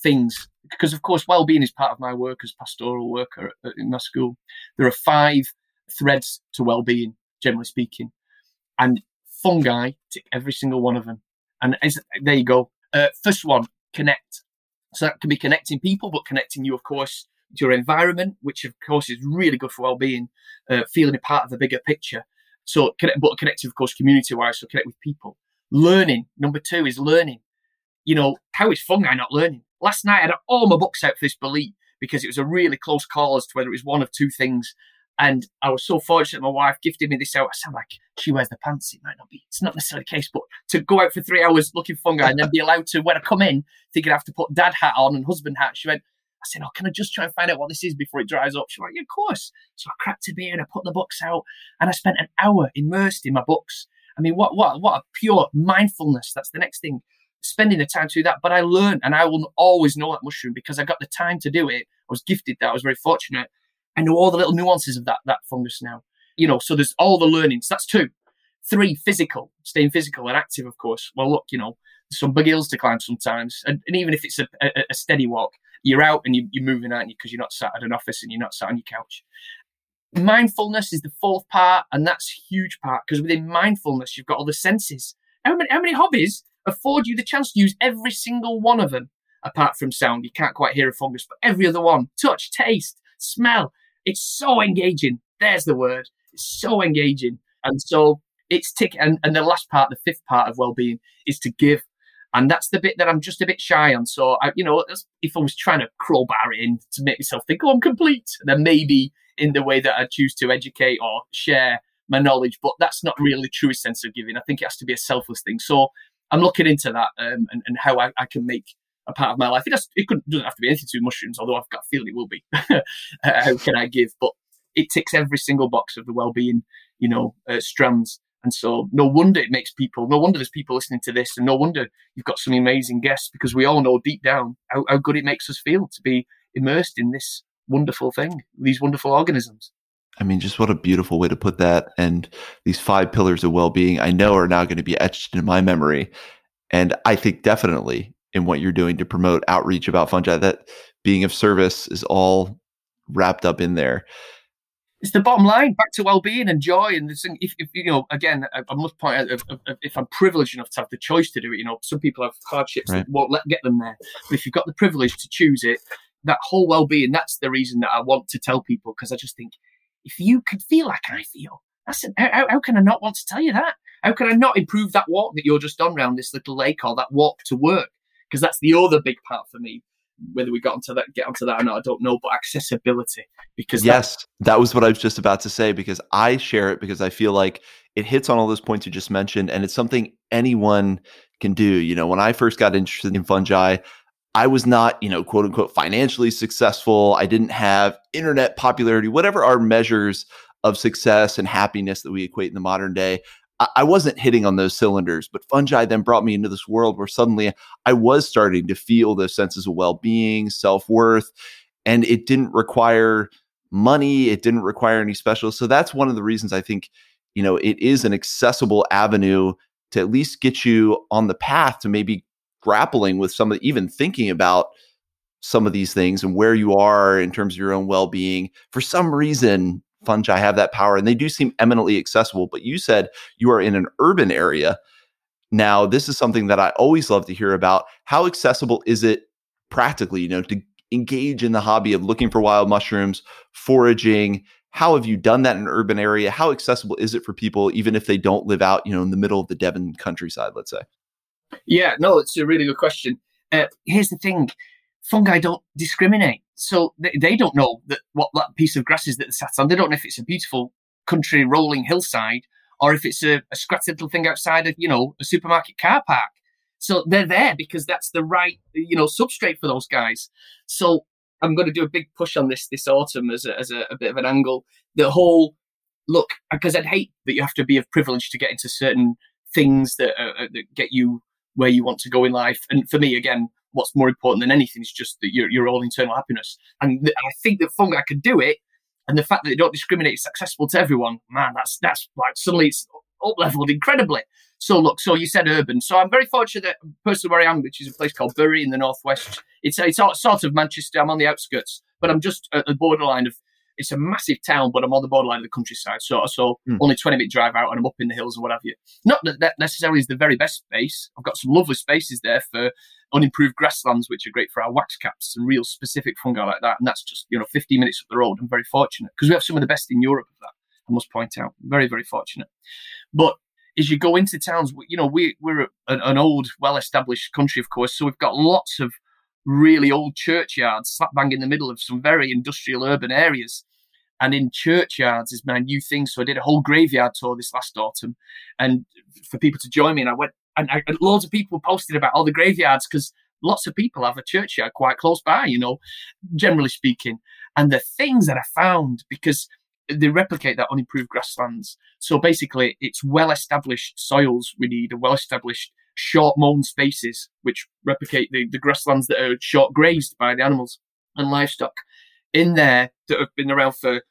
things because, of course, well-being is part of my work as pastoral worker in my school. There are five threads to well-being, generally speaking, and fungi tick every single one of them. And there you go. Uh, first one, connect. So that can be connecting people, but connecting you, of course, your environment, which of course is really good for well-being, uh, feeling a part of the bigger picture. So, connect, but connected, of course, community-wise. So connect with people. Learning. Number two is learning. You know, how is fungi not learning? Last night I had all my books out for this bolete because it was a really close call as to whether it was one of two things. And I was so fortunate my wife gifted me this out. I sound like she wears the pants. It might not be, it's not necessarily the case, but to go out for three hours looking fungi and then be allowed to, when I come in, thinking I have to put dad hat on and husband hat, she went, I said, Oh, can I just try and find out what this is before it dries up? She's like, Yeah, of course. So I cracked a beer and I put the books out and I spent an hour immersed in my books. I mean, what, what, what a pure mindfulness. That's the next thing. Spending the time to do that. But I learned and I will always know that mushroom because I got the time to do it. I was gifted that. I was very fortunate. I know all the little nuances of that, that fungus now. You know, so there's all the learnings. That's two. Three, physical, staying physical and active, of course. Well, look, you know, some big hills to climb sometimes. And, and even if it's a, a, a steady walk, you're out and you, are moving, aren't you? Because you're not sat at an office and you're not sat on your couch. Mindfulness is the fourth part, and that's huge part because within mindfulness, you've got all the senses. How many, how many hobbies afford you the chance to use every single one of them? Apart from sound, you can't quite hear a fungus, but every other one touch, taste, smell. It's so engaging. There's the word. It's so engaging. And so it's tick. And, and the last part, the fifth part of well being is to give And that's the bit that I'm just a bit shy on. So, I, you know, if I was trying to crowbar it in to make myself think, oh, I'm complete, then maybe in the way that I choose to educate or share my knowledge. But that's not really the truest sense of giving. I think it has to be a selfless thing. So I'm looking into that um, and, and how I, I, can make a part of my life. It, does, it doesn't have to be anything to mushrooms, although I've got a feeling it will be. <laughs> how can I give? But it ticks every single box of the well-being, you know, uh, strands. And so, no wonder it makes people, no wonder there's people listening to this, and no wonder you've got some amazing guests because we all know deep down how, how good it makes us feel to be immersed in this wonderful thing, these wonderful organisms. I mean, just what a beautiful way to put that. And these five pillars of well being, I know are now going to be etched in my memory. And I think definitely in what you're doing to promote outreach about fungi, that being of service is all wrapped up in there it's the bottom line back to well-being and joy and this if, if you know again i, must point out if, if, i'm privileged enough to have the choice to do it you know some people have hardships right. that won't let get them there. But if you've got the privilege to choose it that whole well-being that's the reason that i want to tell people because i just think if you could feel like i feel that's how, how can i not want to tell you that? How can i not improve that walk that you're just on around this little lake or that walk to work? Because that's the other big part for me whether we got onto that get onto that or not, I don't know. But accessibility, because yes, that, that was what I was just about to say. Because I share it because I feel like it hits on all those points you just mentioned, and it's something anyone can do. You know, when I first got interested in fungi, I was not, you know, quote unquote, financially successful. I didn't have internet popularity, whatever our measures of success and happiness that we equate in the modern day. I wasn't hitting on those cylinders, but fungi then brought me into this world where suddenly I was starting to feel those senses of well being, self worth, and it didn't require money. It didn't require any special. So that's one of the reasons I think, you know, it is an accessible avenue to at least get you on the path to maybe grappling with some of even thinking about some of these things and where you are in terms of your own well being. For some reason, fungi have that power and they do seem eminently accessible. But you said you are in an urban area. Now, this is something that I always love to hear about. How accessible is it practically, you know, to engage in the hobby of looking for wild mushrooms, foraging? How have you done that in an urban area? How accessible is it for people, even if they don't live out, you know, in the middle of the Devon countryside, let's say? Yeah, no, it's a really good question. Uh, here's the thing fungi don't discriminate. So they, they don't know that what that piece of grass is that they're sat on. They don't know if it's a beautiful country rolling hillside or if it's a, a scratchy little thing outside of, you know, a supermarket car park. So they're there because that's the right, you know, substrate for those guys. So I'm going to do a big push on this this autumn as a, as a, a bit of an angle. The whole look, because I'd hate that you have to be of privilege to get into certain things that, uh, that get you where you want to go in life. And for me, again, what's more important than anything is just that your, your own internal happiness. And th- I think that fungi can do it. And the fact that they don't discriminate is accessible to everyone, man, that's, that's like suddenly it's up leveled incredibly. So look, so you said urban. So I'm very fortunate that personally where I am, which is a place called Bury in the northwest. It's it's sort of Manchester. I'm on the outskirts, but I'm just at the borderline of it's a massive town, but I'm on the borderline of the countryside. So, so mm. only 20 minute drive out and I'm up in the hills or what have you. Not that that necessarily is the very best space. I've got some lovely spaces there for unimproved grasslands, which are great for our wax caps and real specific fungi like that. And that's just, you know, 15 minutes up the road. I'm very fortunate because we have some of the best in Europe of that. I must point out, very, very fortunate. But as you go into towns, you know, we, we're an, an old, well established country, of course. So we've got lots of really old churchyards slap bang in the middle of some very industrial urban areas. And in churchyards is my new thing. So I did a whole graveyard tour this last autumn, and for people to join me, and I went, and, I, and loads of people posted about all the graveyards because lots of people have a churchyard quite close by, you know, generally speaking. And the things that I found because they replicate that unimproved grasslands. So basically, it's well established soils we need, a well established short mown spaces which replicate the, the grasslands that are short grazed by the animals and livestock in there that have been around for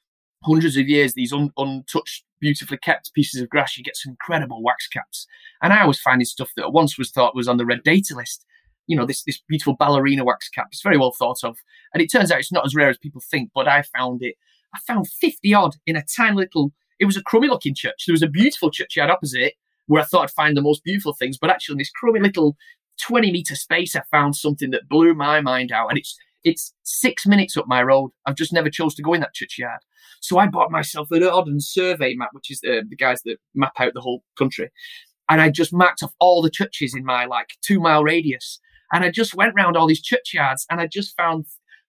hundreds of years, these un- untouched, beautifully kept pieces of grass, you get some incredible wax caps. And I was finding stuff that once was thought was on the red data list. You know, this, this beautiful ballerina wax cap. It's very well thought of. And it turns out it's not as rare as people think, but I found it. I found 50 odd in a tiny little, it was a crummy looking church. There was a beautiful churchyard opposite where I thought I'd find the most beautiful things. But actually, in this crummy little 20 meter space, I found something that blew my mind out. And it's, it's six minutes up my road. I've just never chose to go in that churchyard. So I bought myself an Ordnance Survey map, which is uh, the guys that map out the whole country. and I just marked off all the churches in my like two mile radius. And I just went round all these churchyards and I just found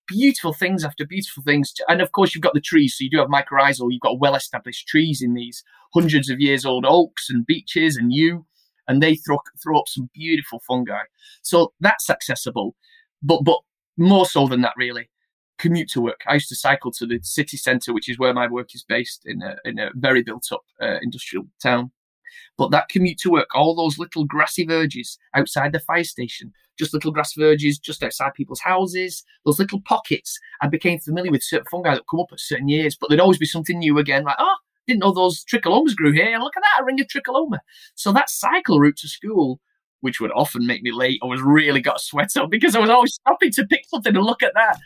beautiful things after beautiful things. And of course, you've got the trees. So you do have mycorrhizal. You've got well established trees in these hundreds of years old oaks and beeches and yew, and they throw, throw up some beautiful fungi. So that's accessible. But, but more so than that, really, commute to work. I used to cycle to the city centre, which is where my work is based in a, in a very built up uh, industrial town. But that commute to work, all those little grassy verges outside the fire station, just little grass verges just outside people's houses, those little pockets, I became familiar with certain fungi that come up at certain years, but there'd always be something new again, like, oh, didn't know those tricholomas grew here. Look at that, a ring of tricholoma. So that cycle route to school, which would often make me late, I was really got a sweat up because I was always stopping to pick something and look at that.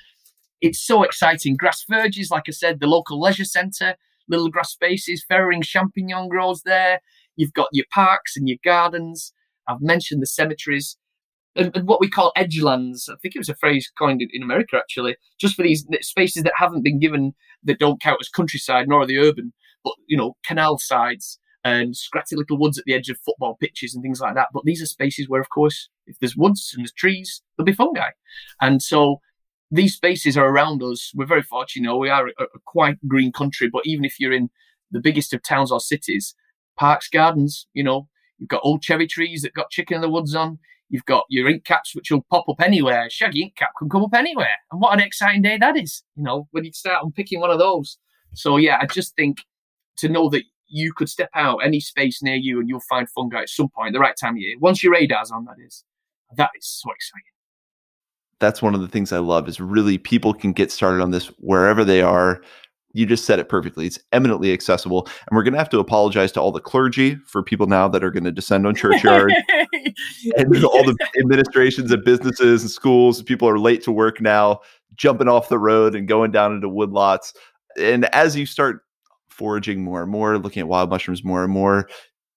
It's so exciting. Grass verges, like I said, the local leisure centre, little grass spaces, Fairy ring champignon grows there. You've got your parks and your gardens. I've mentioned the cemeteries. And, and, what we call edgelands. I think it was a phrase coined in, in, America actually, just for these spaces that haven't been given that don't count as countryside nor are the urban, but you know, canal sides and scratchy little woods at the edge of football pitches and things like that. But these are spaces where, of course, if there's woods and there's trees, there'll be fungi. And so these spaces are around us. We're very fortunate. You know, we are a, a quite green country, but even if you're in the biggest of towns or cities, parks, gardens. You know, you've got old cherry trees that got chicken in the woods on. You've got your ink caps, which will pop up anywhere. Shaggy ink cap can come up anywhere. And what an exciting day that is, you know, when you start unpicking one of those. So, yeah, I just think to know that you could step out any space near you and you'll find fungi at some point, the right time of year. Once your radar's on, that is. That is so exciting. That's one of the things I love is really people can get started on this wherever they are you just said it perfectly. It's eminently accessible. And we're going to have to apologize to all the clergy for people now that are going to descend on churchyard <laughs> and all the administrations and businesses and schools. People are late to work now, jumping off the road and going down into woodlots. And as you start foraging more and more, looking at wild mushrooms more and more,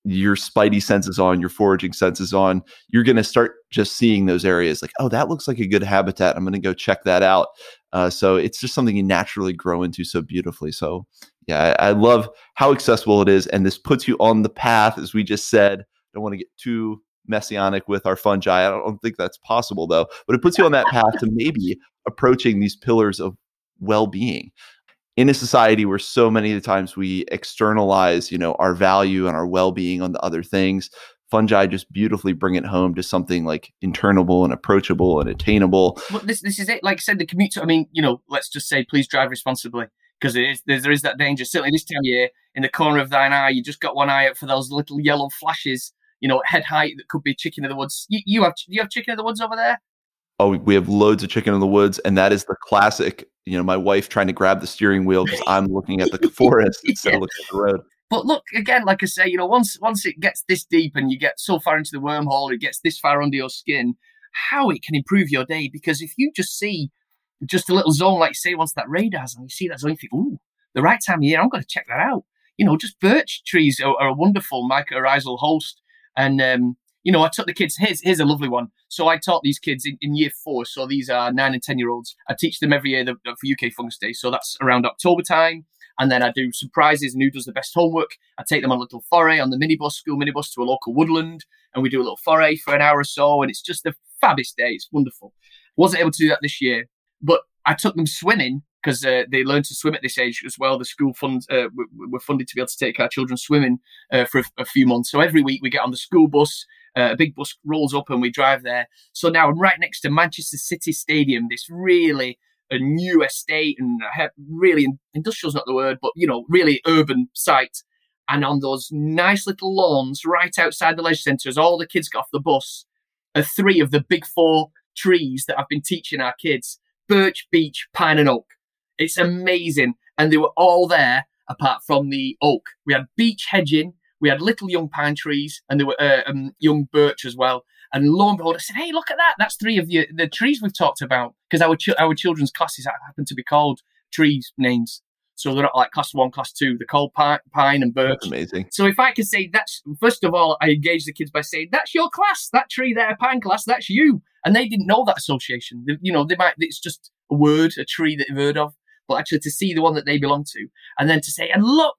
your spidey senses on, your foraging senses on, you're going to start just seeing those areas like, oh, that looks like a good habitat. I'm going to go check that out. Uh, so it's just something you naturally grow into so beautifully. So yeah, I, I, love how accessible it is, and this puts you on the path, as we just said. I Don't want to get too messianic with our fungi. I don't think that's possible though, but it puts you on that path to maybe approaching these pillars of well-being in a society where so many of the times we externalize, you know, our value and our well-being on the other things, fungi just beautifully bring it home to something like internable and approachable and attainable. Well, this this is it. Like I said, the commute. I mean, you know, let's just say, please drive responsibly because there is there is that danger. Certainly this time of year, in the corner of thine eye, you just got one eye out for those little yellow flashes. You know, head height that could be chicken in the woods. You, you have you have chicken in the woods over there? Oh, we have loads of chicken in the woods, and that is the classic. You know, my wife trying to grab the steering wheel because I'm looking at the <laughs> forest instead yeah. of looking at the road. But look again, like I say, you know, once once it gets this deep and you get so far into the wormhole, it gets this far under your skin, how it can improve your day. Because if you just see just a little zone, like say, once that radar's and you see that zone, you think, ooh, the right time of year, I'm going to check that out. You know, just birch trees are, are a wonderful mycorrhizal host. And um, you know, I took the kids. Here's here's a lovely one. So I taught these kids in, in year four. So these are nine and ten year olds. I teach them every year the, for UK Fungus Day. So that's around October time. And then I do surprises and who does the best homework. I take them on a little foray on the minibus, school minibus to a local woodland, and we do a little foray for an hour or so. And it's just a fabulous day. It's wonderful. Wasn't able to do that this year, but I took them swimming because uh, they learn to swim at this age as well. The school funds uh, were funded to be able to take our children swimming uh, for a, a, few months. So every week we get on the school bus. Uh, a big bus rolls up and we drive there. So now I'm right next to Manchester City Stadium, this really a new estate and really industrial is not the word, but you know, really urban site. And on those nice little lawns right outside the leisure centre, as all the kids got off the bus, are three of the big four trees that I've been teaching our kids birch, beech, pine, and oak. It's amazing. And they were all there apart from the oak. We had beech hedging, we had little young pine trees, and there were uh, um, young birch as well. And lo and behold, I said, "Hey, look at that! That's three of the the trees we've talked about because our ch- our children's classes happen to be called trees names." So they're not like class one, class two. the cold pine, pine and birch. That's amazing. So if I could say that's first of all, I engage the kids by saying that's your class, that tree there, pine class, that's you, and they didn't know that association. They, you know, they might it's just a word, a tree that they've heard of, but actually to see the one that they belong to, and then to say, and look,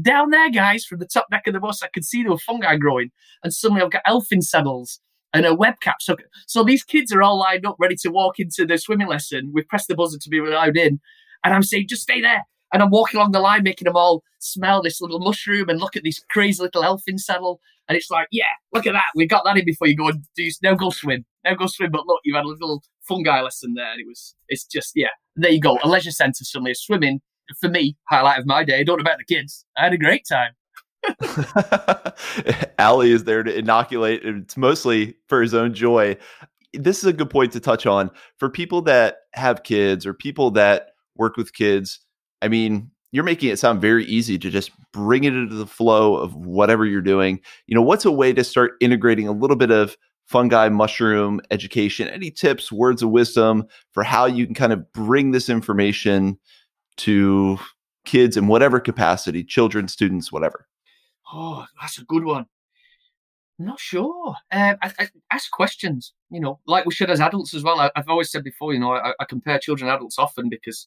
down there, guys, from the top deck of the bus, I could see there were fungi growing. And suddenly I've got elfin saddles and a webcap. So, so these kids are all lined up, ready to walk into the swimming lesson. We've pressed the buzzer to be allowed in. And I'm saying, just stay there. And I'm walking along the line, making them all smell this little mushroom and look at this crazy little elfin saddle. And it's like, yeah, look at that. We got that in before you go and do, now go swim. Now go swim. But look, you've had a little fungi lesson there. And it was, it's just, yeah, there you go. A leisure centre suddenly, is swimming for me, highlight of my day. Don't know about the kids. I had a great time. <laughs> Ali is there to inoculate. It's mostly for his own joy. This is a good point to touch on for people that have kids or people that work with kids. I mean, you're making it sound very easy to just bring it into the flow of whatever you're doing. You know, what's a way to start integrating a little bit of fungi mushroom education? Any tips, words of wisdom for how you can kind of bring this information to kids in whatever capacity, children, students, whatever? Oh, that's a good one. I'm not sure. Um, I, I, ask questions, you know, like we should as adults as well. I, have always said before, you know, I, I, compare children and adults often because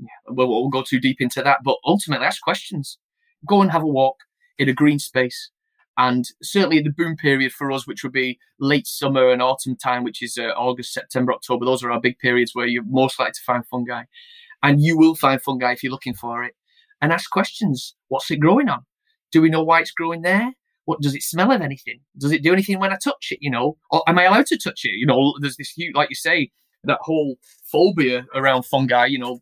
yeah, we'll, we'll go too deep into that. But ultimately, ask questions. Go and have a walk in a green space. And certainly the boom period for us, which would be late summer and autumn time, which is uh, August, September, October, those are our big periods where you're most likely to find fungi. And you will find fungi if you're looking for it. And ask questions. What's it growing on? Do we know why it's growing there? What does it smell of anything? Does it do anything when I touch it? You know, or am I allowed to touch it? You know, there's this huge, like you say, that whole phobia around fungi. You know,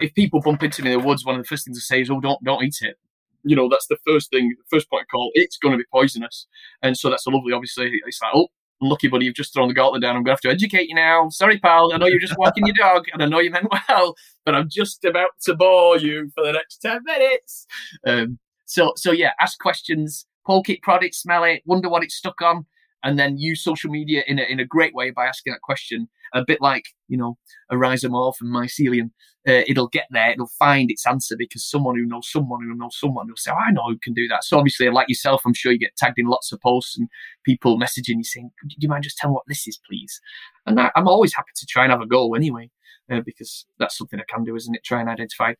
if people bump into me in the woods, one of the first things I say is, "Oh, don't don't eat it." You know, that's the first thing, first point of call. It's going to be poisonous, and so that's a lovely. Obviously, it's like, oh, lucky buddy, you've just thrown the gauntlet down. I'm going to have to educate you now. Sorry, pal. I know you're just walking your dog, and I know you meant well, but I'm just about to bore you for the next ten minutes. Um, so, so yeah, ask questions, poke it, prod it, smell it, wonder what it's stuck on, and then use social media in a, in a great way by asking that question. A bit like, you know, a rhizomorph and mycelium. Uh, it'll get there, it'll find its answer because someone who knows someone who knows someone will say, oh, I know who can do that. So obviously, like yourself, I'm sure you get tagged in lots of posts and people messaging you saying, do you mind just telling what this is, please? And I, am always happy to try and have a go anyway, uh, because that's something I can do, isn't it? Try and identify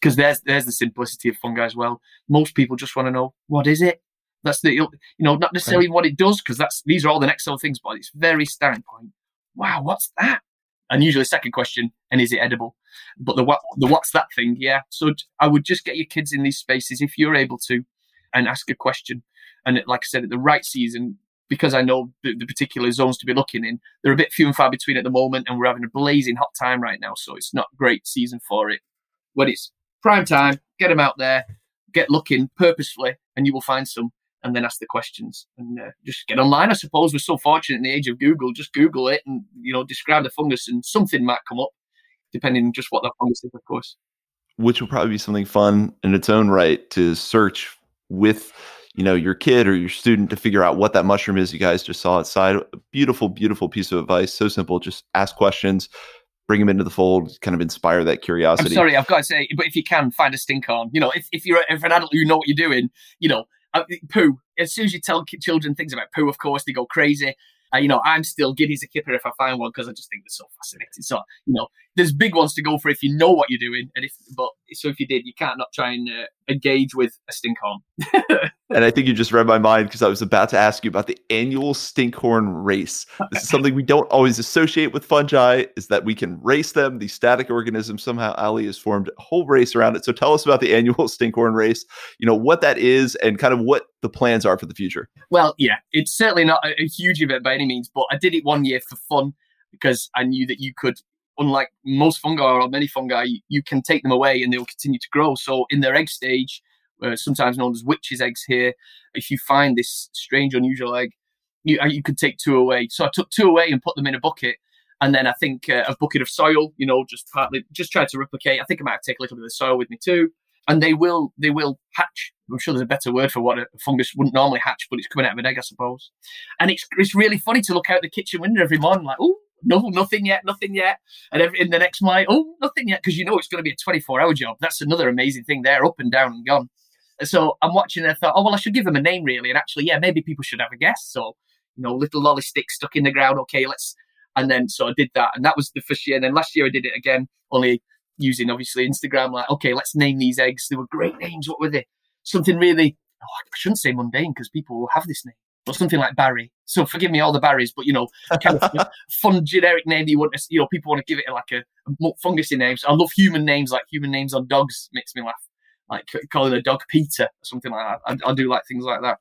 because there's there's the simplicity of fungi as well. Most people just want to know what is it. That's the you know not necessarily what it does because that's these are all the next level things, but it's very starting point. Wow, what's that? And usually second question, and is it edible? But the what the what's that thing? Yeah. So I would just get your kids in these spaces if you're able to, and ask a question. And like I said, at the right season, because I know the, the, particular zones to be looking in, they're a bit few and far between at the moment, and we're having a blazing hot time right now, so it's not great season for it. When it's prime time, get them out there, get looking purposefully, and you will find some. And then ask the questions and uh, just get online. I suppose we're so fortunate in the age of Google. Just Google it and you know describe the fungus, and something might come up, depending on just what that fungus is, of course. Which will probably be something fun in its own right to search with you know your kid or your student to figure out what that mushroom is you guys just saw outside beautiful beautiful piece of advice so simple just ask questions bring them into the fold, kind of inspire that curiosity. I'm sorry, I've got to say, but if you can find a stinkhorn, you know, if, if you're if an adult you know what you're doing, you know, uh, poo. As soon as you tell children things about poo, of course they go crazy. Uh, you know, I'm still giddy as a kipper if I find one because I just think they're so fascinating. So, you know, there's big ones to go for if you know what you're doing, and if but so if you did, you can't not try and uh, engage with a stinkhorn. <laughs> and I think you just read my mind because I was about to ask you about the annual stinkhorn race. This is something we don't always associate with fungi. Is that we can race them? These static organisms somehow Ali has formed a whole race around it. So tell us about the annual <laughs> stinkhorn race. You know what that is and kind of what the plans are for the future. Well, yeah, it's certainly not a, a huge event by any means, but I did it one year for fun because I knew that you could unlike most fungi or many fungi, you can take them away and they'll continue to grow. So in their egg stage, uh, sometimes known as witches' eggs here, if you find this strange, unusual egg, you, uh, you could take two away. So I took two away and put them in a bucket. And then I think uh, a bucket of soil, you know, just partly, just try to replicate. I think I might take a little bit of soil with me too. And they will, they will hatch. I'm sure there's a better word for what a fungus wouldn't normally hatch, but it's coming out of an egg, I suppose. And it's, it's really funny to look out the kitchen window every morning, like, oh, no, nothing yet, nothing yet. And every, in the next night, oh, nothing yet, because you know it's going to be a 24 hour job. That's another amazing thing. They're up and down and gone. So I'm watching and I thought, oh, well, I should give them a name, really. And actually, yeah, maybe people should have a guess. So, you know, little lolly stick stuck in the ground. Okay, let's. And then so I did that. And that was the first year. And then last year I did it again, only using obviously Instagram. Like, okay, let's name these eggs. They were great names. What were they? something really, oh, I shouldn't say mundane because people will have this name, but something like Barry. So forgive me all the Barrys, but you know, kind of <laughs> fun generic name that you want to, you know, people want to give it like a, a fungusy name. So I love human names, like human names on dogs makes me laugh. Like calling a dog Peter or something like that. I, I do like things like that.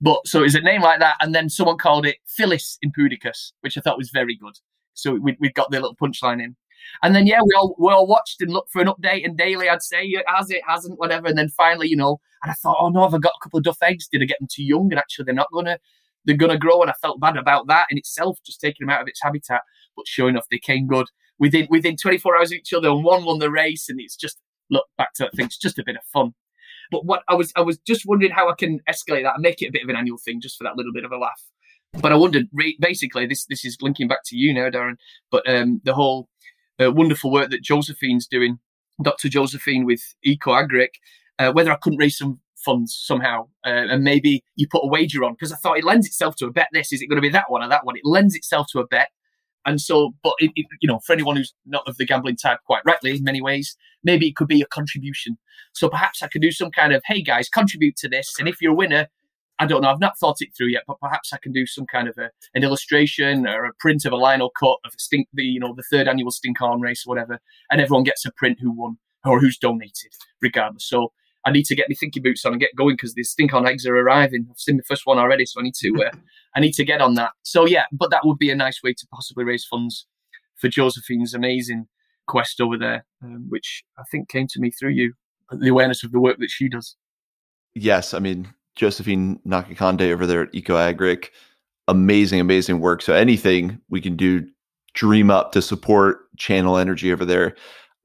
But so it's a name like that, and then someone called it Phyllis Impudicus, which I thought was very good. So we we got the little punchline in. And then yeah, we all we all watched and looked for an update and daily I'd say has it, hasn't, whatever. And then finally, you know, and I thought, oh no, have I got a couple of duff eggs? Did I get them too young? And actually they're not gonna they're gonna grow. And I felt bad about that in itself, just taking them out of its habitat. But sure enough, they came good within within 24 hours of each other, and one won the race. And it's just look back to that thing, it's just a bit of fun. But what I was I was just wondering how I can escalate that and make it a bit of an annual thing, just for that little bit of a laugh. But I wondered, basically, this this is linking back to you now, Darren. But um, the whole uh, wonderful work that Josephine's doing, Dr. Josephine with EcoAgric, uh, whether I couldn't raise some funds somehow uh, and maybe you put a wager on because I thought it lends itself to a bet. This is it going to be that one or that one? It lends itself to a bet. And so, but it, it, you know, for anyone who's not of the gambling type, quite rightly, in many ways, maybe it could be a contribution. So perhaps I could do some kind of, hey guys, contribute to this, and if you're a winner, I don't know. I've not thought it through yet, but perhaps I can do some kind of a, an illustration or a print of a linocut of stink, the you know the third annual Stinkhorn race or whatever, and everyone gets a print who won or who's donated, regardless. So I need to get my thinking boots on and get going because the Stinkhorn eggs are arriving. I've seen the first one already, so I need to uh, I need to get on that. So yeah, but that would be a nice way to possibly raise funds for Josephine's amazing quest over there, um, which I think came to me through you, the awareness of the work that she does. Yes, I mean Josephine Nakakande over there at EcoAgric. Amazing, amazing work. So anything we can do, dream up to support channel energy over there.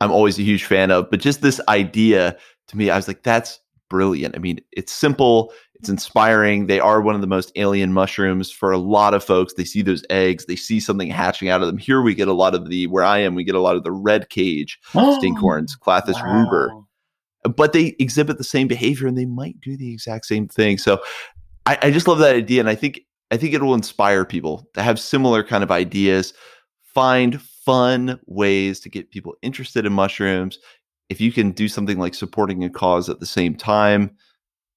I'm always a huge fan of. But just this idea to me, I was like, that's brilliant. I mean, it's simple, it's inspiring. They are one of the most alien mushrooms for a lot of folks. They see those eggs, they see something hatching out of them. Here we get a lot of the, where I am, we get a lot of the red cage oh, <gasps> stinkhorns, Clathrus wow. ruber but they exhibit the same behavior and they might do the exact same thing. So I, I just love that idea. And I think I think it will inspire people to have similar kind of ideas, find fun ways to get people interested in mushrooms. If you can do something like supporting a cause at the same time,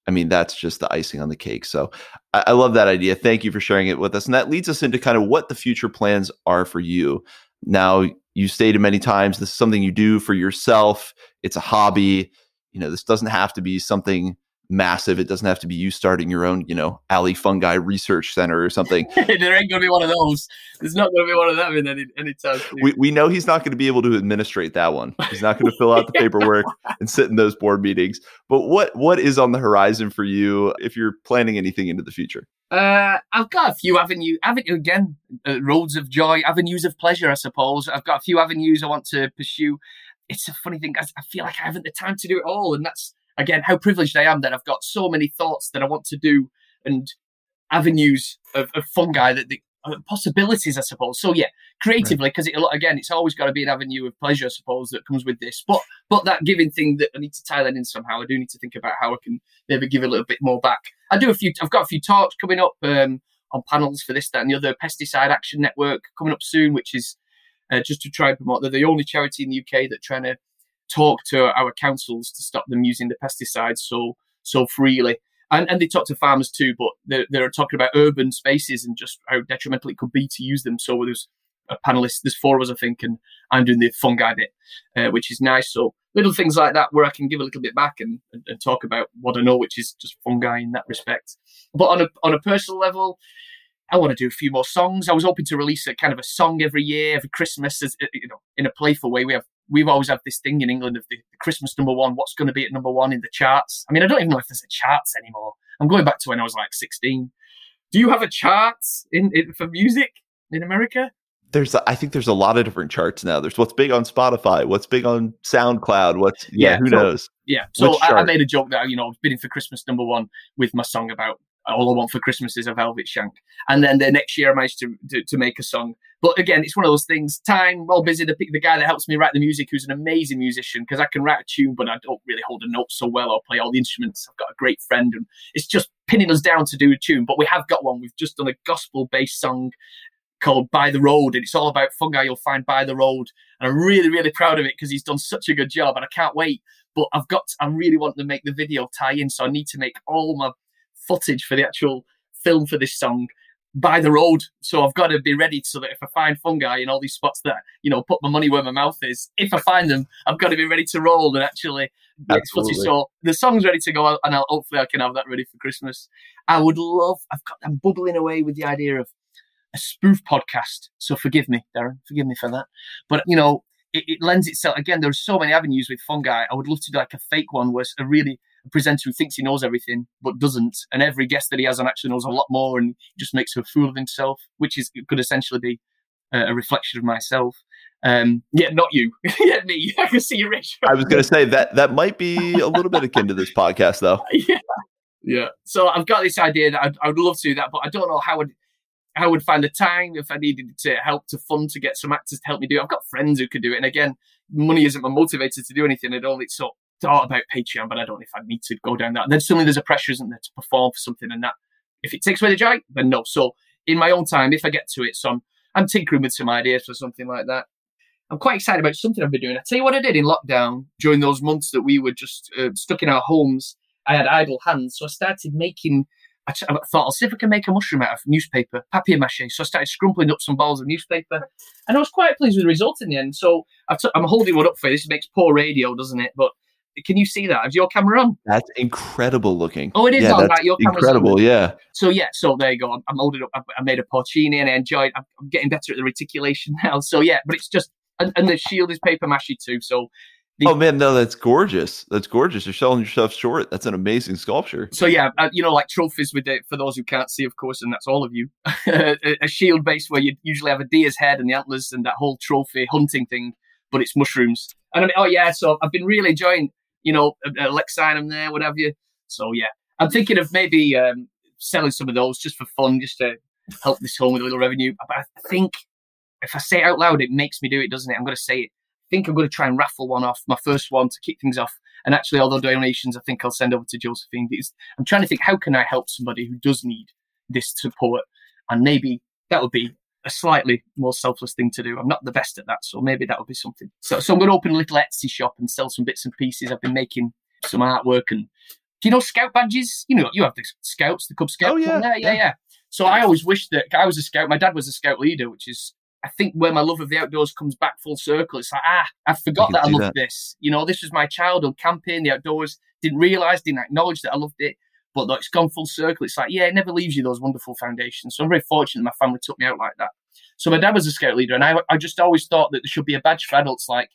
I mean, that's just the icing on the cake. So I, I, love that idea. Thank you for sharing it with us. And that leads us into kind of what the future plans are for you. Now, you stated many times this is something you do for yourself, it's a hobby you know, this doesn't have to be something massive. It doesn't have to be you starting your own, you know, Ali fungi research center or something. <laughs> there ain't going to be one of those. There's not going to be one of them in any any time. We we know he's not going to be able to administrate that one. He's not going to fill out the <laughs> paperwork and sit in those board meetings. But what what is on the horizon for you if you're planning anything into the future? Uh, I've got a few avenues. Avenue again, uh, roads of joy, avenues of pleasure. I suppose I've got a few avenues I want to pursue it's a funny thing. I, I feel like I haven't the time to do it all, and that's again how privileged I am that I've got so many thoughts that I want to do and avenues of, of fungi that the uh, possibilities, I suppose. So yeah, creatively, because right. it again, it's always got to be an avenue of pleasure, I suppose, that comes with this. But but that giving thing that I need to tie that in somehow. I do need to think about how I can maybe give a little bit more back. I do a few. I've got a few talks coming up um, on panels for this, that, and the other. Pesticide Action Network coming up soon, which is uh, just to try and promote. They're the only charity in the UK that trying to talk to our councils to stop them using the pesticides so so freely. And, and they talk to farmers too, but they're, they're talking about urban spaces and just how detrimental it could be to use them. So there's a panelist, there's four of us, I think, and I'm doing the fungi bit, uh, which is nice. So little things like that where I can give a little bit back and, and, and, talk about what I know, which is just fungi in that respect. But on a on a personal level, I want to do a few more songs. I was hoping to release a kind of a song every year, every Christmas, as, uh, you know, in a playful way. We have we've always had this thing in England of the, the Christmas number one. What's going to be at number one in the charts? I mean, I don't even know if there's a charts anymore. I'm going back to when I was like 16. Do you have a charts in, in for music in America? There's, I think there's a lot of different charts now. There's what's big on Spotify, what's big on SoundCloud, what's yeah, yeah who so, knows? Yeah, so I, I, made a joke that you know I was bidding for Christmas number one with my song about all I want for Christmas is a velvet shank. And then the next year I managed to, to, to make a song. But again, it's one of those things. Time, well busy. The, the guy that helps me write the music, who's an amazing musician, because I can write a tune, but I don't really hold a note so well or play all the instruments. I've got a great friend, and it's just pinning us down to do a tune. But we have got one. We've just done a gospel-based song called By the Road, and it's all about fungi you'll find by the road. And I'm really, really proud of it because he's done such a good job, and I can't wait But I've got, I really want to make the video tie in. So I need to make all my footage for the actual film for this song by the road. So I've got to be ready so that if I find fungi in all these spots that, you know, put my money where my mouth is, if I find them, I've got to be ready to roll and actually get footage. So the song's ready to go and I'll, hopefully I can have that ready for Christmas. I would love, I've got, I'm bubbling away with the idea of a spoof podcast. So forgive me, Darren, forgive me for that. But, you know, it, it lends itself, again, there's so many avenues with fungi. I would love to do like a fake one where a really, a presenter who thinks he knows everything but doesn't, and every guest that he has on actually knows a lot more and just makes a fool of himself, which is could essentially be a, a reflection of myself. Um, yeah, not you, <laughs> yeah, me. <laughs> I can see you, Rich. I was going to say that that might be a little bit akin to this podcast, though. <laughs> yeah, yeah. So I've got this idea that I'd, I'd love to do that, but I don't know how I'd how I would find the time if I needed to help to fund to get some actors to help me do it. I've got friends who could do it, and again, money isn't my motivator to do anything at all. It's so thought about Patreon, but I don't know if I need to go down that. then suddenly there's a pressure, isn't there, to perform for something, and that if it takes away the joy, then no. So in my own time, if I get to it, so I'm, I'm tinkering with some ideas for something like that. I'm quite excited about something I've been doing. I tell you what I did in lockdown during those months that we were just uh, stuck in our homes. I had idle hands, so I started making. I, t- I thought I'll see if I can make a mushroom out of newspaper, papier mache. So I started scrumpling up some balls of newspaper, and I was quite pleased with the result in the end. So I'm holding one up for you. This makes poor radio, doesn't it? But can you see that? Is your camera on? That's incredible looking. Oh, it is yeah, on. That's Right, your camera's incredible. on. Yeah. So yeah, so there you go. I'm, I'm holding up. I, made a porcini and I enjoyed. I'm, I'm getting better at the reticulation <laughs> now. So yeah, but it's just and, and the shield is paper mache too. So Oh man, no, that's gorgeous. That's gorgeous. You're selling yourself short. That's an amazing sculpture. so yeah, uh, you know, like trophies with it for those who can't see, of course, and that's all of you. <laughs> a, a shield base where you usually have a deer's head and the antlers and that whole trophy hunting thing, but it's mushrooms. And I mean, oh yeah, so I've been really enjoying, you know, a, a Leccinum there, whatever you. So yeah, I'm thinking of maybe um, selling some of those just for fun, just to help this home with a little revenue. But I think if I say it out loud, it makes me do it, doesn't it? I'm going to say it. I think I'm going to try and raffle one off, my first one to kick things off. And actually, all the donations, I think I'll send over to Josephine. I'm trying to think, how can I help somebody who does need this support? And maybe that would be a slightly more selfless thing to do. I'm not the best at that, so maybe that would be something. So, so I'm going to open a little Etsy shop and sell some bits and pieces. I've been making some artwork and do you know scout badges? You know, you have the scouts, the Cub Scouts. Oh, yeah, yeah, yeah. yeah. So I always wish that I was a scout. My dad was a scout leader, which is I think where my love of the outdoors comes back full circle. It's like ah, I forgot that I loved that. this. You know, this was my childhood camping, the outdoors. Didn't realize, didn't acknowledge that I loved it. But though it's gone full circle, it's like yeah, it never leaves you those wonderful foundations. So I'm very fortunate my family took me out like that. So my dad was a scout leader, and I I just always thought that there should be a badge for adults like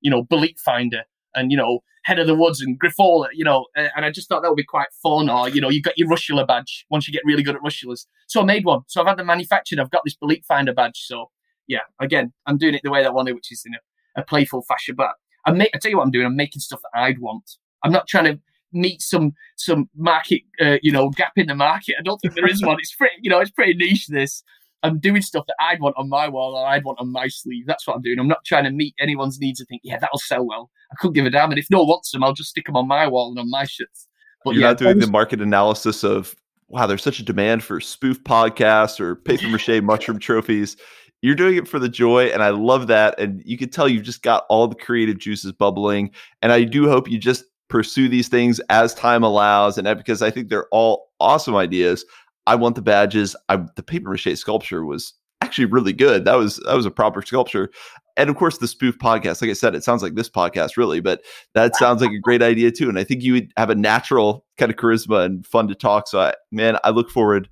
you know Bolete Finder and you know Head of the Woods and Grifola, you know, and I just thought that would be quite fun. Or you know, you got your Russula badge once you get really good at Russulas. So I made one. So I've had them manufactured. I've got this Bolete Finder badge. So yeah, again, I'm doing it the way that I want it, which is in a, a playful fashion. But I make, I tell you what I'm doing. I'm making stuff that I'd want. I'm not trying to meet some some market, uh, you know, gap in the market. I don't think there is one. It's pretty, you know, it's pretty niche. This. I'm doing stuff that I'd want on my wall or I'd want on my sleeve. That's what I'm doing. I'm not trying to meet anyone's needs and think, yeah, that'll sell well. I couldn't give a damn. And if no one wants them, I'll just stick them on my wall and on my shirts. But You're yeah, not doing always- the market analysis of wow, there's such a demand for spoof podcasts or paper mache <laughs> mushroom trophies. You're doing it for the joy, and I love that. And you can tell you've just got all the creative juices bubbling. And I do hope you just pursue these things as time allows, and uh, because I think they're all awesome ideas. I want the badges. I the paper mache sculpture was actually really good. That was that was a proper sculpture. And of course, the spoof podcast. Like I said, it sounds like this podcast, really, but that sounds like a great idea too. And I think you would have a natural kind of charisma and fun to talk. So, I, man, I look forward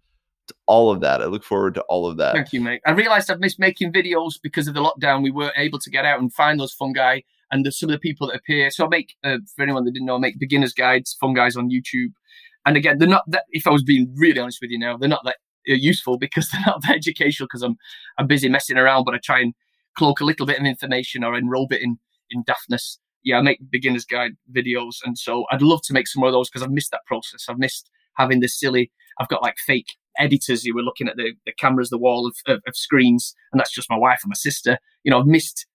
to all of that. I look forward to all of that. Thank you, mate. I realised I've missed making videos because of the lockdown. We weren't able to get out and find those fungi and the, some of the people that appear. So I make, uh, for anyone that didn't know, I make beginners guides, fun guys on YouTube. And again, they're not that. If I was being really honest with you now, they're not that uh, useful because <laughs> they're not that educational because I'm I'm busy messing around. But I try and cloak a little bit of information or enrobe it in in daftness. Yeah, I make beginners guide videos, and so I'd love to make some more of those because I've missed that process. I've missed having the silly. I've got like fake editors who were looking at the, the cameras, the wall of, of, of screens, and that's just my wife and my sister. You know, I've missed,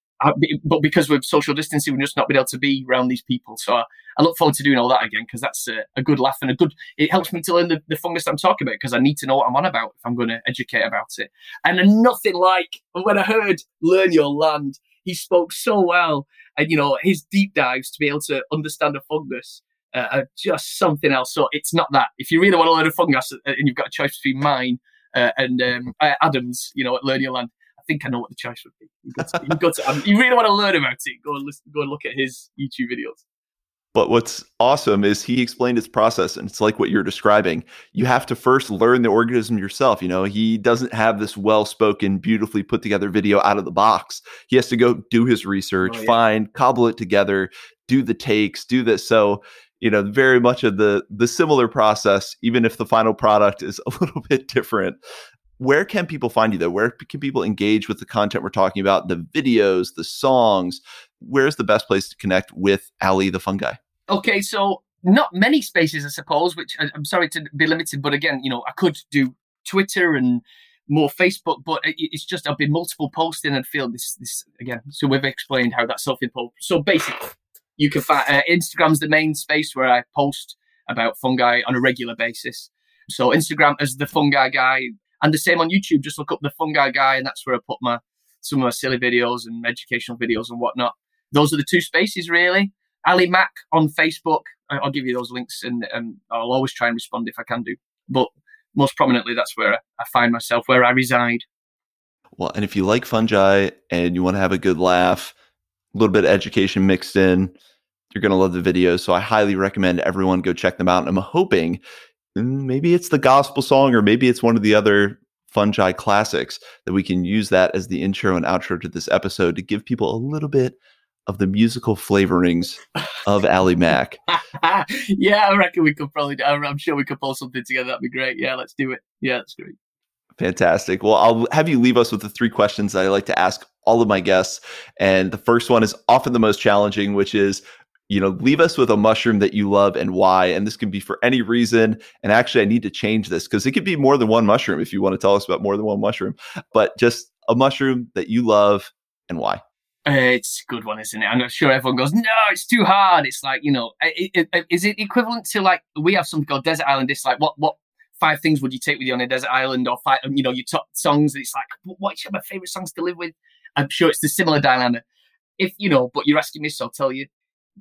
But because we're social distancing, we've just not been able to be around these people. So I, I look forward to doing all that again because that's a, a good laugh and a good. It helps me to learn the, the fungus I'm talking about because I need to know what I'm on about if I'm going to educate about it. And nothing like when I heard "Learn Your Land." he spoke so well, and you know his deep dives to be able to understand a fungus uh, are just something else. So it's not that. If you really want to learn a fungus uh, and you've got a choice between mine uh, and um, uh, Adams, you know, at Learn Your Land, think I know what the choice would be. You, got to, you, got to, um, you really want to learn about it, go and listen, go and look at his YouTube videos. But what's awesome is he explained his process, and it's like what you're describing. You have to first learn the organism yourself. You know, he doesn't have this well spoken, beautifully put together video out of the box. He has to go do his research, oh, yeah. find, cobble it together, do the takes, do this. So, you know, very much of the the similar process, even if the final product is <laughs> a little bit different. Where can people find you though? Where can people engage with the content we're talking about, the videos, the songs? Where's the best place to connect with Ali the Fungi? Okay, so not many spaces, I suppose, which I'm sorry to be limited, but again, you know, I could do Twitter and more Facebook, but it's just I've been multiple posting and feel this this again. So we've explained how that's self-imposed. So basically, you can find uh, Instagram's the main space where I post about fungi on a regular basis. So Instagram as the fungi guy, and the same on YouTube. Just look up the fungi guy, and that's where I put my some of my silly videos and educational videos and whatnot. Those are the two spaces really. Ali Mac on Facebook. I'll give you those links and, and I'll always try and respond if I can do. But most prominently, that's where I find myself, where I reside. Well, and if you like fungi and you want to have a good laugh, a little bit of education mixed in, you're going to love the videos. So I highly recommend everyone go check them out. And I'm hoping Mm, maybe it's the gospel song or maybe it's one of the other fungi classics that we can use that as the intro and outro to this episode to give people a little bit of the musical flavorings of Ali Mac. <laughs> yeah, I reckon we could probably. I'm sure we could pull something together. That'd be great. Yeah, let's do it. Yeah, that's great. Fantastic. Well, I'll have you leave us with the three questions that I like to ask all of my guests. And the first one is often the most challenging, which is, you know, leave us with a mushroom that you love and why. And this can be for any reason. And actually, I need to change this because it could be more than one mushroom if you want to tell us about more than one mushroom, but just a mushroom that you love and why. It's a good one, isn't it? I'm not sure everyone goes, no, it's too hard. It's like, you know, it, it, is it equivalent to like, we have something called Desert Island. It's like, what, what five things would you take with you on a desert island or five, you know, your top songs? It's like, what's my favorite songs to live with? I'm sure it's the similar dilemma. If, you know, but you're asking me, so I'll tell you.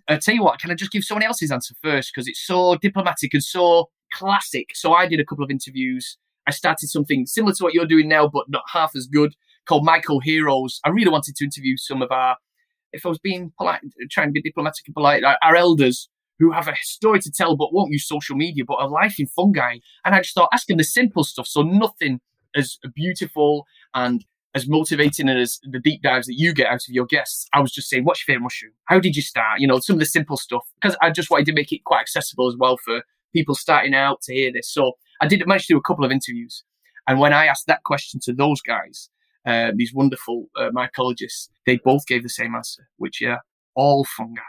I tell you what, can I just give someone else's answer first? Because it's so diplomatic and so classic. So I did a couple of interviews. I started something similar to what you're doing now, but not half as good called Myco Heroes. I really wanted to interview some of our, if I was being polite, trying to be diplomatic and polite, our, our elders who have a story to tell but won't use social media, but a life in fungi. And I just thought, asking the simple stuff. So nothing as beautiful and as motivating and as the deep dives that you get out of your guests. I was just saying, what's your favorite mushroom? How did you start? You know, some of the simple stuff because I just wanted to make it quite accessible as well for people starting out to hear this. So I did manage to do a couple of interviews. And when I asked that question to those guys, uh, these wonderful uh, mycologists, they both gave the same answer, which yeah, all fungi.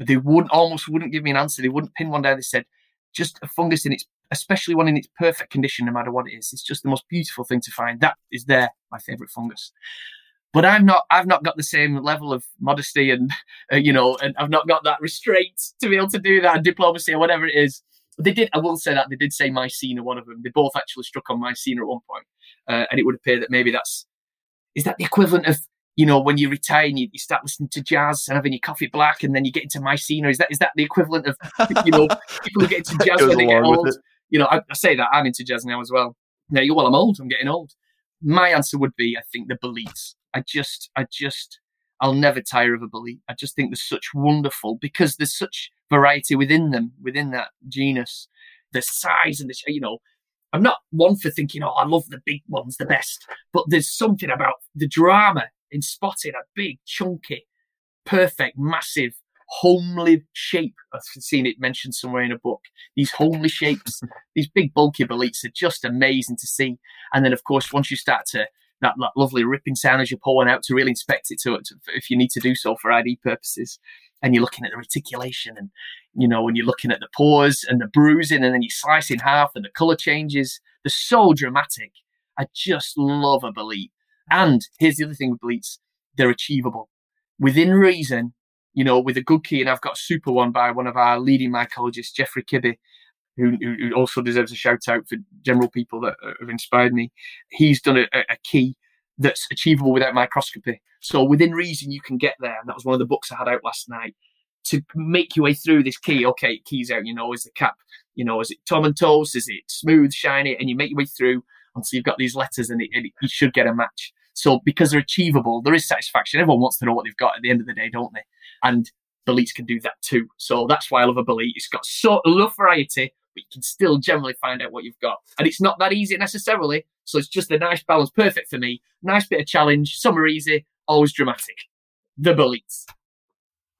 They wouldn't almost wouldn't give me an answer. They wouldn't pin one down. They said just a fungus in its, especially one in its perfect condition, no matter what it is. It's just the most beautiful thing to find. That is there, my favorite fungus. But I'm not. I've not got the same level of modesty and <laughs> uh, you know, and I've not got that restraint to be able to do that, diplomacy or whatever it is. They did. I will say that they did say Mycena, one of them. They both actually struck on Mycena at one point, uh, and it would appear that maybe that's is that the equivalent of you know when you retire and you, you, start listening to jazz and having your coffee black and then you get into Mycena? Is that is that the equivalent of you know <laughs> people who get into jazz when they get old? You know, I, I, say that I'm into jazz now as well. Now, well, I'm old. I'm getting old. My answer would be, I think the Boletes. I just, I just, I'll never tire of a Bolete. I just think they're such wonderful because there's such variety within them, within that genus. The size and the, you know, I'm not one for thinking, oh, I love the big ones the best, but there's something about the drama in spotting a big, chunky, perfect, massive, homely shape. I've seen it mentioned somewhere in a book. These homely shapes, these big, bulky boletes are just amazing to see. And then, of course, once you start to that, that lovely ripping sound as you're pulling out to really inspect it to, to if you need to do so for ID purposes, and you're looking at the reticulation and you know, when you're looking at the pores and the bruising and then you slice in half and the color changes, they're so dramatic. I just love a bolete. And here's the other thing with boletes, they're achievable. Within reason, you know, with a good key, and I've got a super one by one of our leading mycologists, Geoffrey Kibby, who, who also deserves a shout out for general people that have inspired me. He's done a, a key that's achievable without microscopy. So within reason, you can get there. And that was one of the books I had out last night to make your way through this key. Okay, keys out, you know, is the cap, you know, is it tomentose? Is it smooth, shiny? And you make your way through until you've got these letters and, it, it, you should get a match. So because they're achievable, there is satisfaction. Everyone wants to know what they've got at the end of the day, don't they? And Boletes can do that too. So that's why I love a Bolete. It's got so enough variety, but you can still generally find out what you've got. And it's not that easy necessarily. So it's just a nice balance, perfect for me. Nice bit of challenge. Some are easy, always dramatic. The Boletes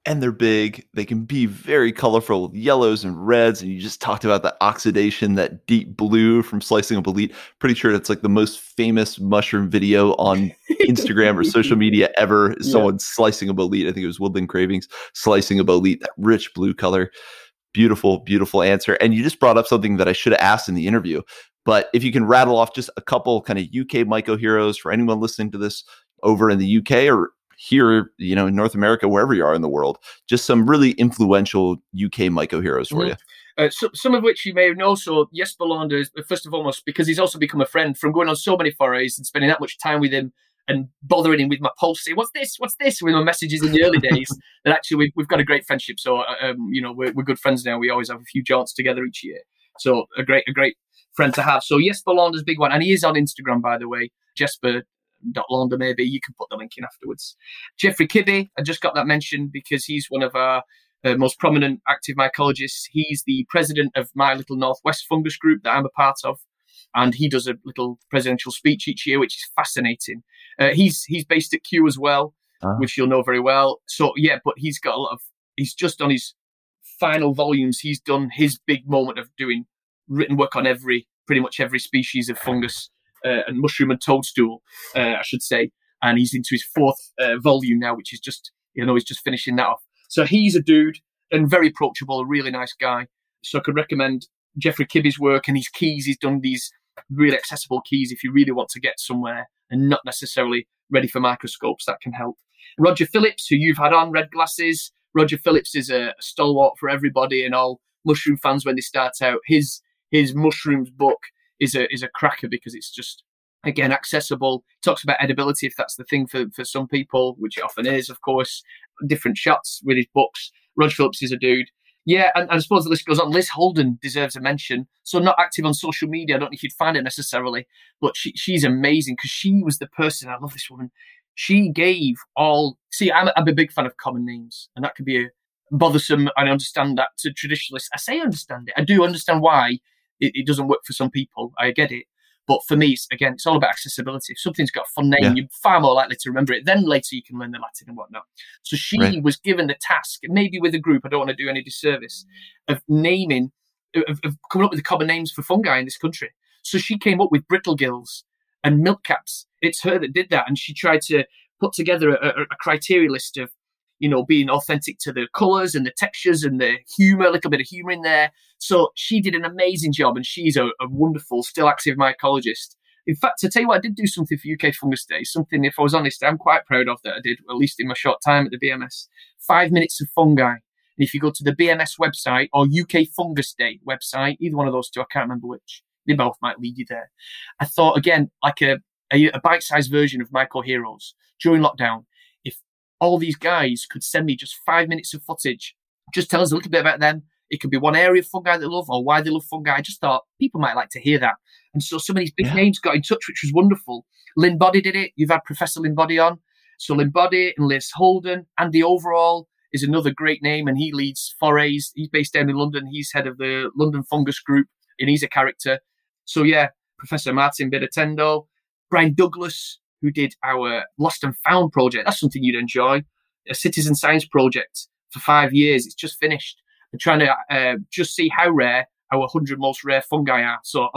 and they're big. They can be very colorful with yellows and reds. And you just talked about the oxidation, that deep blue from slicing a bolete. Pretty sure it's like the most famous mushroom video on <laughs> Instagram or social media ever. Yeah. Someone slicing a bolete. I think it was Woodland Cravings slicing a bolete, that rich blue color. Beautiful, beautiful answer. And you just brought up something that I should have asked in the interview. But if you can rattle off just a couple kind of UK Myco heroes for anyone listening to this over in the UK or here, you know, in North America, wherever you are in the world, just some really influential UK Myco heroes for mm-hmm. you. Uh, so, some of which you may know. So, Jesper Launder is, first of almost, because he's also become a friend from going on so many forays and spending that much time with him and bothering him with my posts, saying, what's this? What's this? With my messages in the early days. <laughs> that actually, we've, we've got a great friendship. So, uh, um, you know, we're, we're good friends now. We always have a few jaunts together each year. So, a great, a great friend to have. So, Jesper Launder's big one. And he is on Instagram, by the way. Jesper Launder, maybe. You can put the link in afterwards. Geoffrey Kibby, I just got that mentioned because he's one of our uh, most prominent active mycologists. He's the president of my little Northwest fungus group that I'm a part of. And he does a little presidential speech each year, which is fascinating. Uh, he's he's based at Kew as well, uh-huh. which you'll know very well. So yeah, but he's got a lot of. He's just on his final volumes. He's done his big moment of doing written work on every pretty much every species of fungus uh, and mushroom and toadstool, uh, I should say. And he's into his fourth uh, volume now, which is just, you know, he's just finishing that off. So he's a dude and very approachable, a really nice guy. So I could recommend Geoffrey Kibby's work and his keys. He's done these really accessible keys if you really want to get somewhere and not necessarily ready for microscopes. That can help. Roger Phillips, who you've had on, Red Glasses. Roger Phillips is a stalwart for everybody and all mushroom fans when they start out. His his mushrooms book is a is a cracker because it's just again accessible. Talks about edibility if that's the thing for for some people, which it often is, of course. Different shots with his books. Roger Phillips is a dude. Yeah, and, and, I suppose the list goes on. Liz Holden deserves a mention. So not active on social media. I don't know if you'd find it necessarily, but she, she's amazing because she was the person. I love this woman. She gave all. See, I'm, I'm a big fan of common names, and that could be a bothersome. I understand that to traditionalists. I say I understand it. I do understand why it, it, doesn't work for some people. I get it. But for me, it's, again, it's all about accessibility. If something's got a fun name, yeah. you're far more likely to remember it. Then later you can learn the Latin and whatnot. So she right. was given the task, maybe with a group, I don't want to do any disservice, of naming, of, of coming up with the common names for fungi in this country. So she came up with brittle gills and milk caps. It's her that did that. And she tried to put together a, a, a criteria list of you know, being authentic to the colors and the textures and the humor, a little bit of humor in there. So she did an amazing job, and she's a, a wonderful, still active mycologist. In fact, to tell you what, I did do something for UK Fungus Day, something, if I was honest, I'm quite proud of that I did, at least in my short time at the BMS. Five minutes of fungi. And if you go to the BMS website or UK Fungus Day website, either one of those two, I can't remember which, they both might lead you there. I thought, again, like a, a, a bite sized version of Myco Heroes during lockdown all these guys could send me just five minutes of footage, just tell us a little bit about them. It could be one area of fungi they love or why they love fungi. I just thought people might like to hear that. And so some of these big yeah. names got in touch, which was wonderful. Lynn Boddy did it. You've had Professor Lynn Boddy on. So Lynn Boddy and Liz Holden. Andy Overall is another great name and he leads forays. He's based down in London. He's head of the London Fungus Group and he's a character. So yeah, Professor Martin Bidartondo, Brian Douglas, who did our Lost and Found project. That's something you'd enjoy. A citizen science project for five years. It's just finished. I'm trying to uh, just see how rare our 100 most rare fungi are. So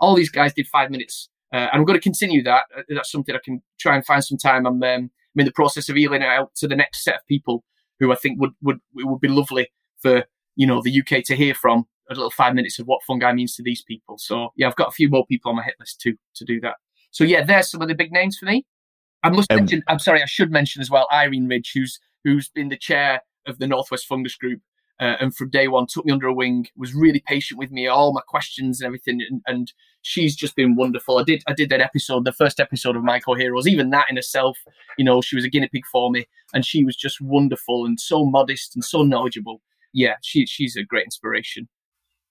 all these guys did five minutes. Uh, and I'm going to continue that. Uh, that's something I can try and find some time. I'm, um, I'm in the process of eeling it out to the next set of people who I think would, would, would be lovely for, you know, the UK to hear from a little five minutes of what fungi means to these people. So yeah, I've got a few more people on my hit list too to do that. So yeah, there's some of the big names for me. I must um, mention. I'm sorry, I should mention as well Irene Ridge, who's who's been the chair of the Northwest Fungus Group uh, and from day one took me under a wing, was really patient with me, all my questions and everything, and, and she's just been wonderful. I did I did that episode, the first episode of Myco Heroes, even that in herself, you know, she was a guinea pig for me, and she was just wonderful and so modest and so knowledgeable. Yeah, she she's a great inspiration.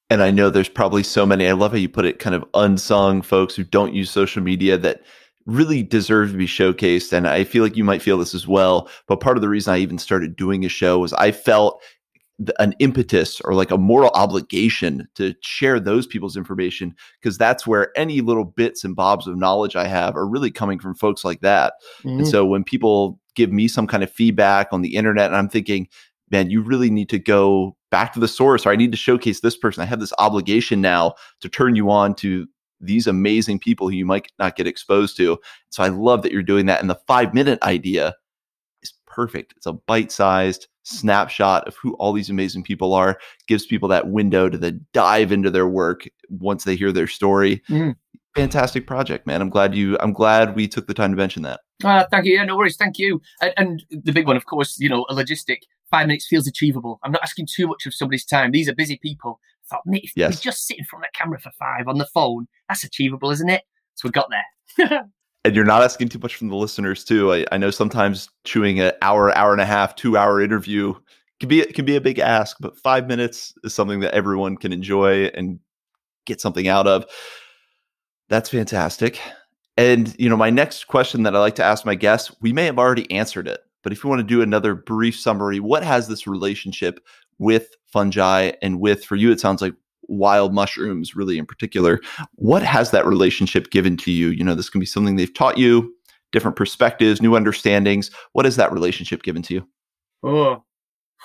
And I know there's probably so many. I love how you put it, kind of unsung folks who don't use social media that really deserve to be showcased. And I feel like you might feel this as well. But part of the reason I even started doing a show was I felt an impetus or like a moral obligation to share those people's information because that's where any little bits and bobs of knowledge I have are really coming from folks like that. Mm-hmm. And so when people give me some kind of feedback on the internet and I'm thinking, man, you really need to go back to the source or I need to showcase this person. I have this obligation now to turn you on to these amazing people who you might not get exposed to. So I love that you're doing that. And the five minute idea is perfect. It's a bite sized snapshot of who all these amazing people are, gives people that window to then dive into their work once they hear their story. Mm. Fantastic project, man. I'm glad you, I'm glad we took the time to mention that. Uh, thank you. Yeah, no worries. Thank you. And, and the big one, of course, you know, a logistic five minutes feels achievable. I'm not asking too much of somebody's time. These are busy people. I thought, mate, if yes. just sit in front of the camera for five on the phone, that's achievable, isn't it? So we got there. <laughs> and you're not asking too much from the listeners too. I, I know sometimes chewing an hour, hour and a half, two hour interview can be can be a big ask, but five minutes is something that everyone can enjoy and get something out of. That's fantastic. And you know, my next question that I like to ask my guests, we may have already answered it, but if you want to do another brief summary, what has this relationship with fungi and with, for you, it sounds like wild mushrooms, really in particular. What has that relationship given to you? You know, this can be something they've taught you, different perspectives, new understandings. What has that relationship given to you? Oh,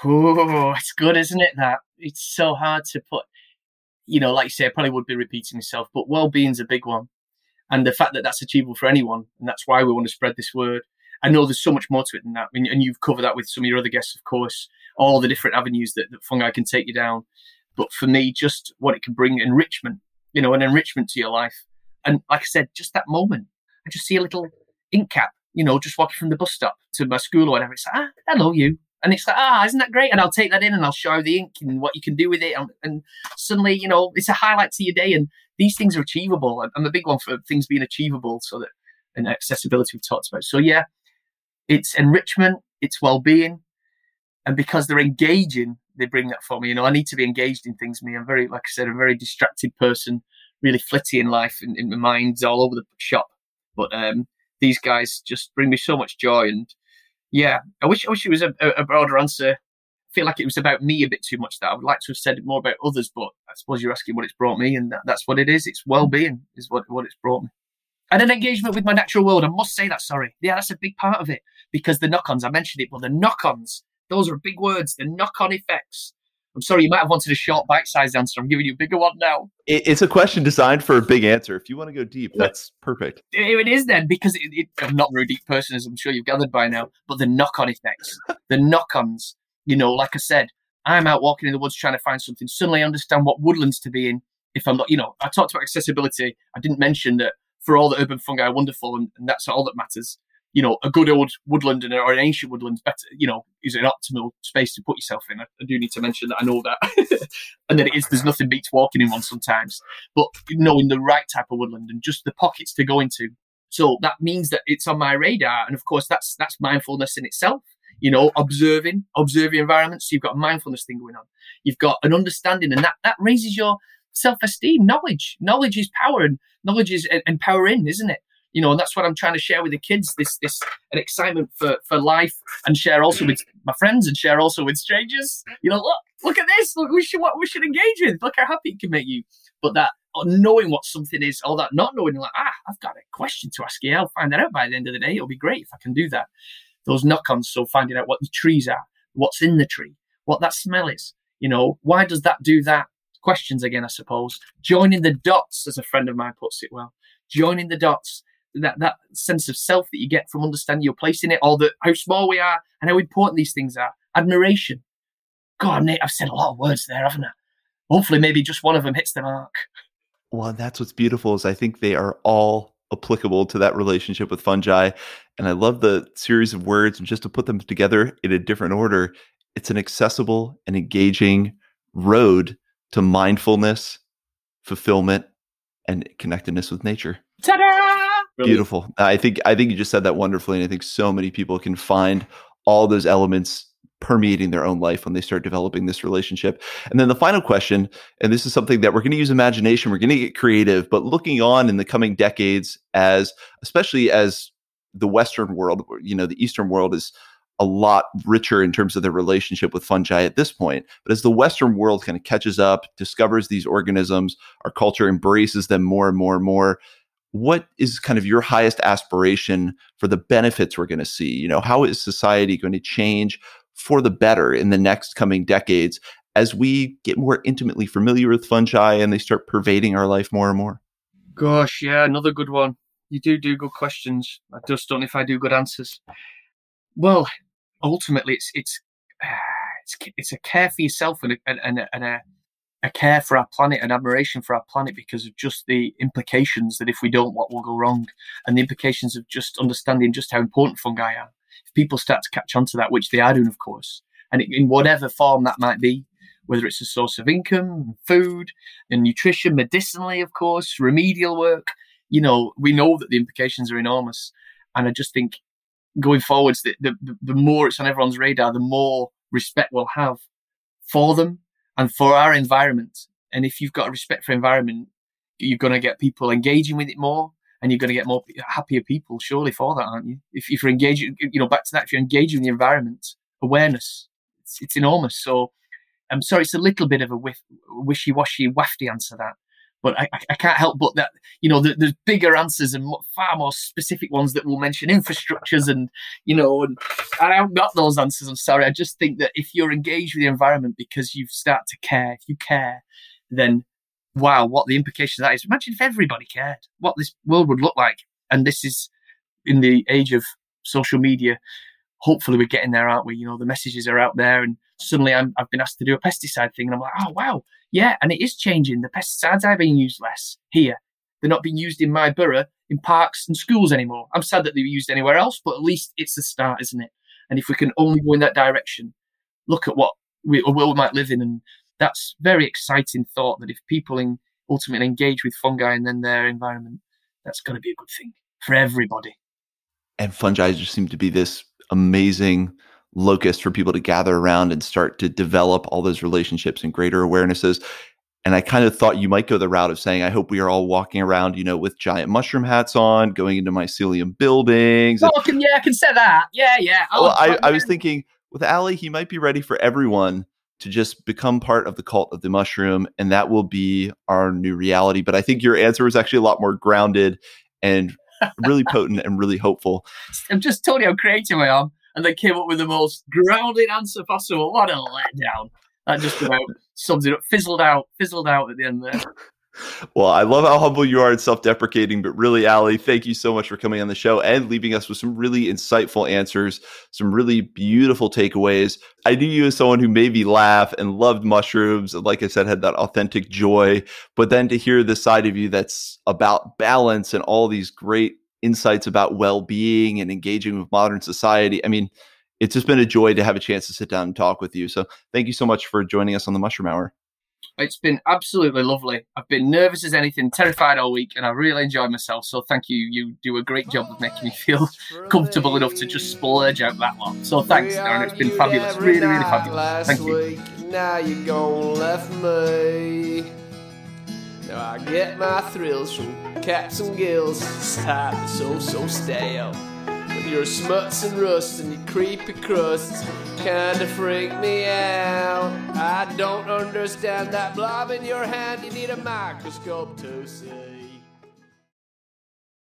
oh, it's good, isn't it? That it's so hard to put. You know, like you say, I probably would be repeating myself, but well-being's a big one, and the fact that that's achievable for anyone, and that's why we want to spread this word. I know there's so much more to it than that. I mean, and you've covered that with some of your other guests, of course, all the different avenues that, that fungi can take you down. But for me, just what it can bring enrichment, you know, an enrichment to your life. And like I said, just that moment, I just see a little ink cap, you know, just walking from the bus stop to my school or whatever. It's like, ah, hello, you. And it's like, ah, isn't that great? And I'll take that in and I'll show the ink and what you can do with it. And, and suddenly, you know, it's a highlight to your day. And these things are achievable. I'm a big one for things being achievable so that, and accessibility we've talked about. So yeah, it's enrichment, it's well-being, and because they're engaging, they bring that for me. You know, I need to be engaged in things. Me, I'm very, like I said, a very distracted person, really flitty in life, and in my mind's all over the shop. But um, these guys just bring me so much joy, and yeah, I wish I wish it was a, a broader answer. I feel like it was about me a bit too much. That I would like to have said more about others, but I suppose you're asking what it's brought me, and that, that's what it is. It's well-being is what what it's brought me and an engagement with my natural world. I must say that, sorry. Yeah, that's a big part of it because the knock ons, I mentioned it, but the knock ons, those are big words, the knock on effects. I'm sorry, you might have wanted a short, bite sized answer. I'm giving you a bigger one now. It's a question designed for a big answer. If you want to go deep, that's perfect. It is then, because it, it, I'm not a very deep person, as I'm sure you've gathered by now, but the knock on effects, <laughs> the knock ons, you know, like I said, I'm out walking in the woods trying to find something. Suddenly I understand what woodlands to be in. If I'm not, you know, I talked about accessibility. I didn't mention that for all the urban fungi are wonderful, and, and that's all that matters. You know, a good old woodland and, or an ancient woodland better, you know, is an optimal space to put yourself in. I, I do need to mention that I know that, <laughs> and that it is. There's nothing beats walking in one sometimes, but knowing the right type of woodland and just the pockets to go into. So that means that it's on my radar, and of course, that's that's mindfulness in itself you know, observing, observing environments. So you've got a mindfulness thing going on. You've got an understanding, and that that raises your self-esteem, knowledge. Knowledge is power, and knowledge is empowering, isn't it? You know, and that's what I'm trying to share with the kids. This this an excitement for for life, and share also with my friends, and share also with strangers. You know, look look at this. Look, we should what we should engage with. Look how happy it can make you. But that uh, knowing what something is, or that not knowing, like ah, I've got a question to ask you. I'll find that out by the end of the day. It'll be great if I can do that. Those knock-ons, so finding out what the trees are, what's in the tree, what that smell is. You know, why does that do that? questions again, I suppose. Joining the dots, as a friend of mine puts it well. Joining the dots, that, that sense of self that you get from understanding your place in it, or the, how small we are and how important these things are. Admiration. God, Nate, I've said a lot of words there, haven't I? Hopefully, maybe just one of them hits the mark. Well, that's what's beautiful is I think they are all applicable to that relationship with fungi. And I love the series of words and just to put them together in a different order it's an accessible and engaging road to mindfulness, fulfillment, and connectedness with nature. Ta-da! Beautiful. I think I think you just said that wonderfully, and I think so many people can find all those elements permeating their own life when they start developing this relationship. And then the final question, and this is something that we're going to use imagination, we're going to get creative, but looking on in the coming decades as especially as the western world, you know, the eastern world is a lot richer in terms of their relationship with fungi at this point. But as the Western world kind of catches up, discovers these organisms, our culture embraces them more and more and more. What is kind of your highest aspiration for the benefits we're going to see? You know, how is society going to change for the better in the next coming decades as we get more intimately familiar with fungi and they start pervading our life more and more? Gosh, yeah, another good one. You do do good questions. I just don't know if I do good answers. Well, ultimately it's it's <sighs> it's, it's a care for yourself and a, and, a, and a, a care for our planet and admiration for our planet because of just the implications that if we don't, what will go wrong, and the implications of just understanding just how important fungi are. If people start to catch on to that, which they are doing, of course, and in whatever form that might be, whether it's a source of income, food, and nutrition, medicinally, of course, remedial work, you know, we know that the implications are enormous. And I just think going forwards, the, the, the more it's on everyone's radar, the more respect we'll have for them and for our environment. And if you've got a respect for environment, you're going to get people engaging with it more and you're going to get more happier people surely for that, aren't you? If, if you're engaging, you know, back to that, if you're engaging in the environment, awareness, it's, it's enormous. So I'm sorry, it's a little bit of a wishy-washy, wafty answer that. But I, I can't help but that, you know, the, there's bigger answers and far more specific ones that will mention infrastructures and, you know, and I haven't got those answers. I'm sorry. I just think that if you're engaged with the environment because you start to care, if you care, then wow, what the implications of that is. Imagine if everybody cared, what this world would look like. And this is in the age of social media. Hopefully, we're getting there, aren't we? You know, the messages are out there, and suddenly i have been asked to do a pesticide thing, and I'm like, oh wow, yeah, and it is changing. The pesticides are being used less here. They're not being used in my borough in parks and schools anymore. I'm sad that they're used anywhere else, but at least it's a start, isn't it? And if we can only go in that direction, look at what we, a world we might live in, and that's very exciting thought. That if people in, ultimately engage with fungi and then their environment, that's going to be a good thing for everybody. And fungi just seem to be this amazing locus for people to gather around and start to develop all those relationships and greater awarenesses. And I kind of thought you might go the route of saying, I hope we are all walking around, you know, with giant mushroom hats on, going into mycelium buildings. Oh, I can, yeah, I can say that. Yeah, yeah. I well, I, I was thinking with Ali, he might be ready for everyone to just become part of the cult of the mushroom, and that will be our new reality. But I think your answer was actually a lot more grounded and really potent and really hopeful. I'm just telling you how creative I am and they came up with the most grounded answer possible. What a letdown! That just about sums it up. Fizzled out, fizzled out at the end there. Well, I love how humble you are and self deprecating, but really, Ali, thank you so much for coming on the show and leaving us with some really insightful answers, some really beautiful takeaways. I knew you as someone who made me laugh and loved mushrooms, and like I said, had that authentic joy. But then to hear this side of you that's about balance and all these great insights about well-being and engaging with modern society. I mean, it's just been a joy to have a chance to sit down and talk with you. So thank you so much for joining us on the Mushroom Hour. It's been absolutely lovely. I've been nervous as anything, terrified all week, and I really enjoyed myself. So thank you. You do a great job of making me feel <laughs> comfortable enough to just splurge out that long. So thanks, Darren. It's been fabulous. Really, really fabulous. Thank you. Now you're gone left me. Now I get my thrills from caps and gills. Stop, so, so stale. Your smuts and rust and your creepy crusts, kinda freak me out. I don't understand that blob in your hand. You need a microscope to see.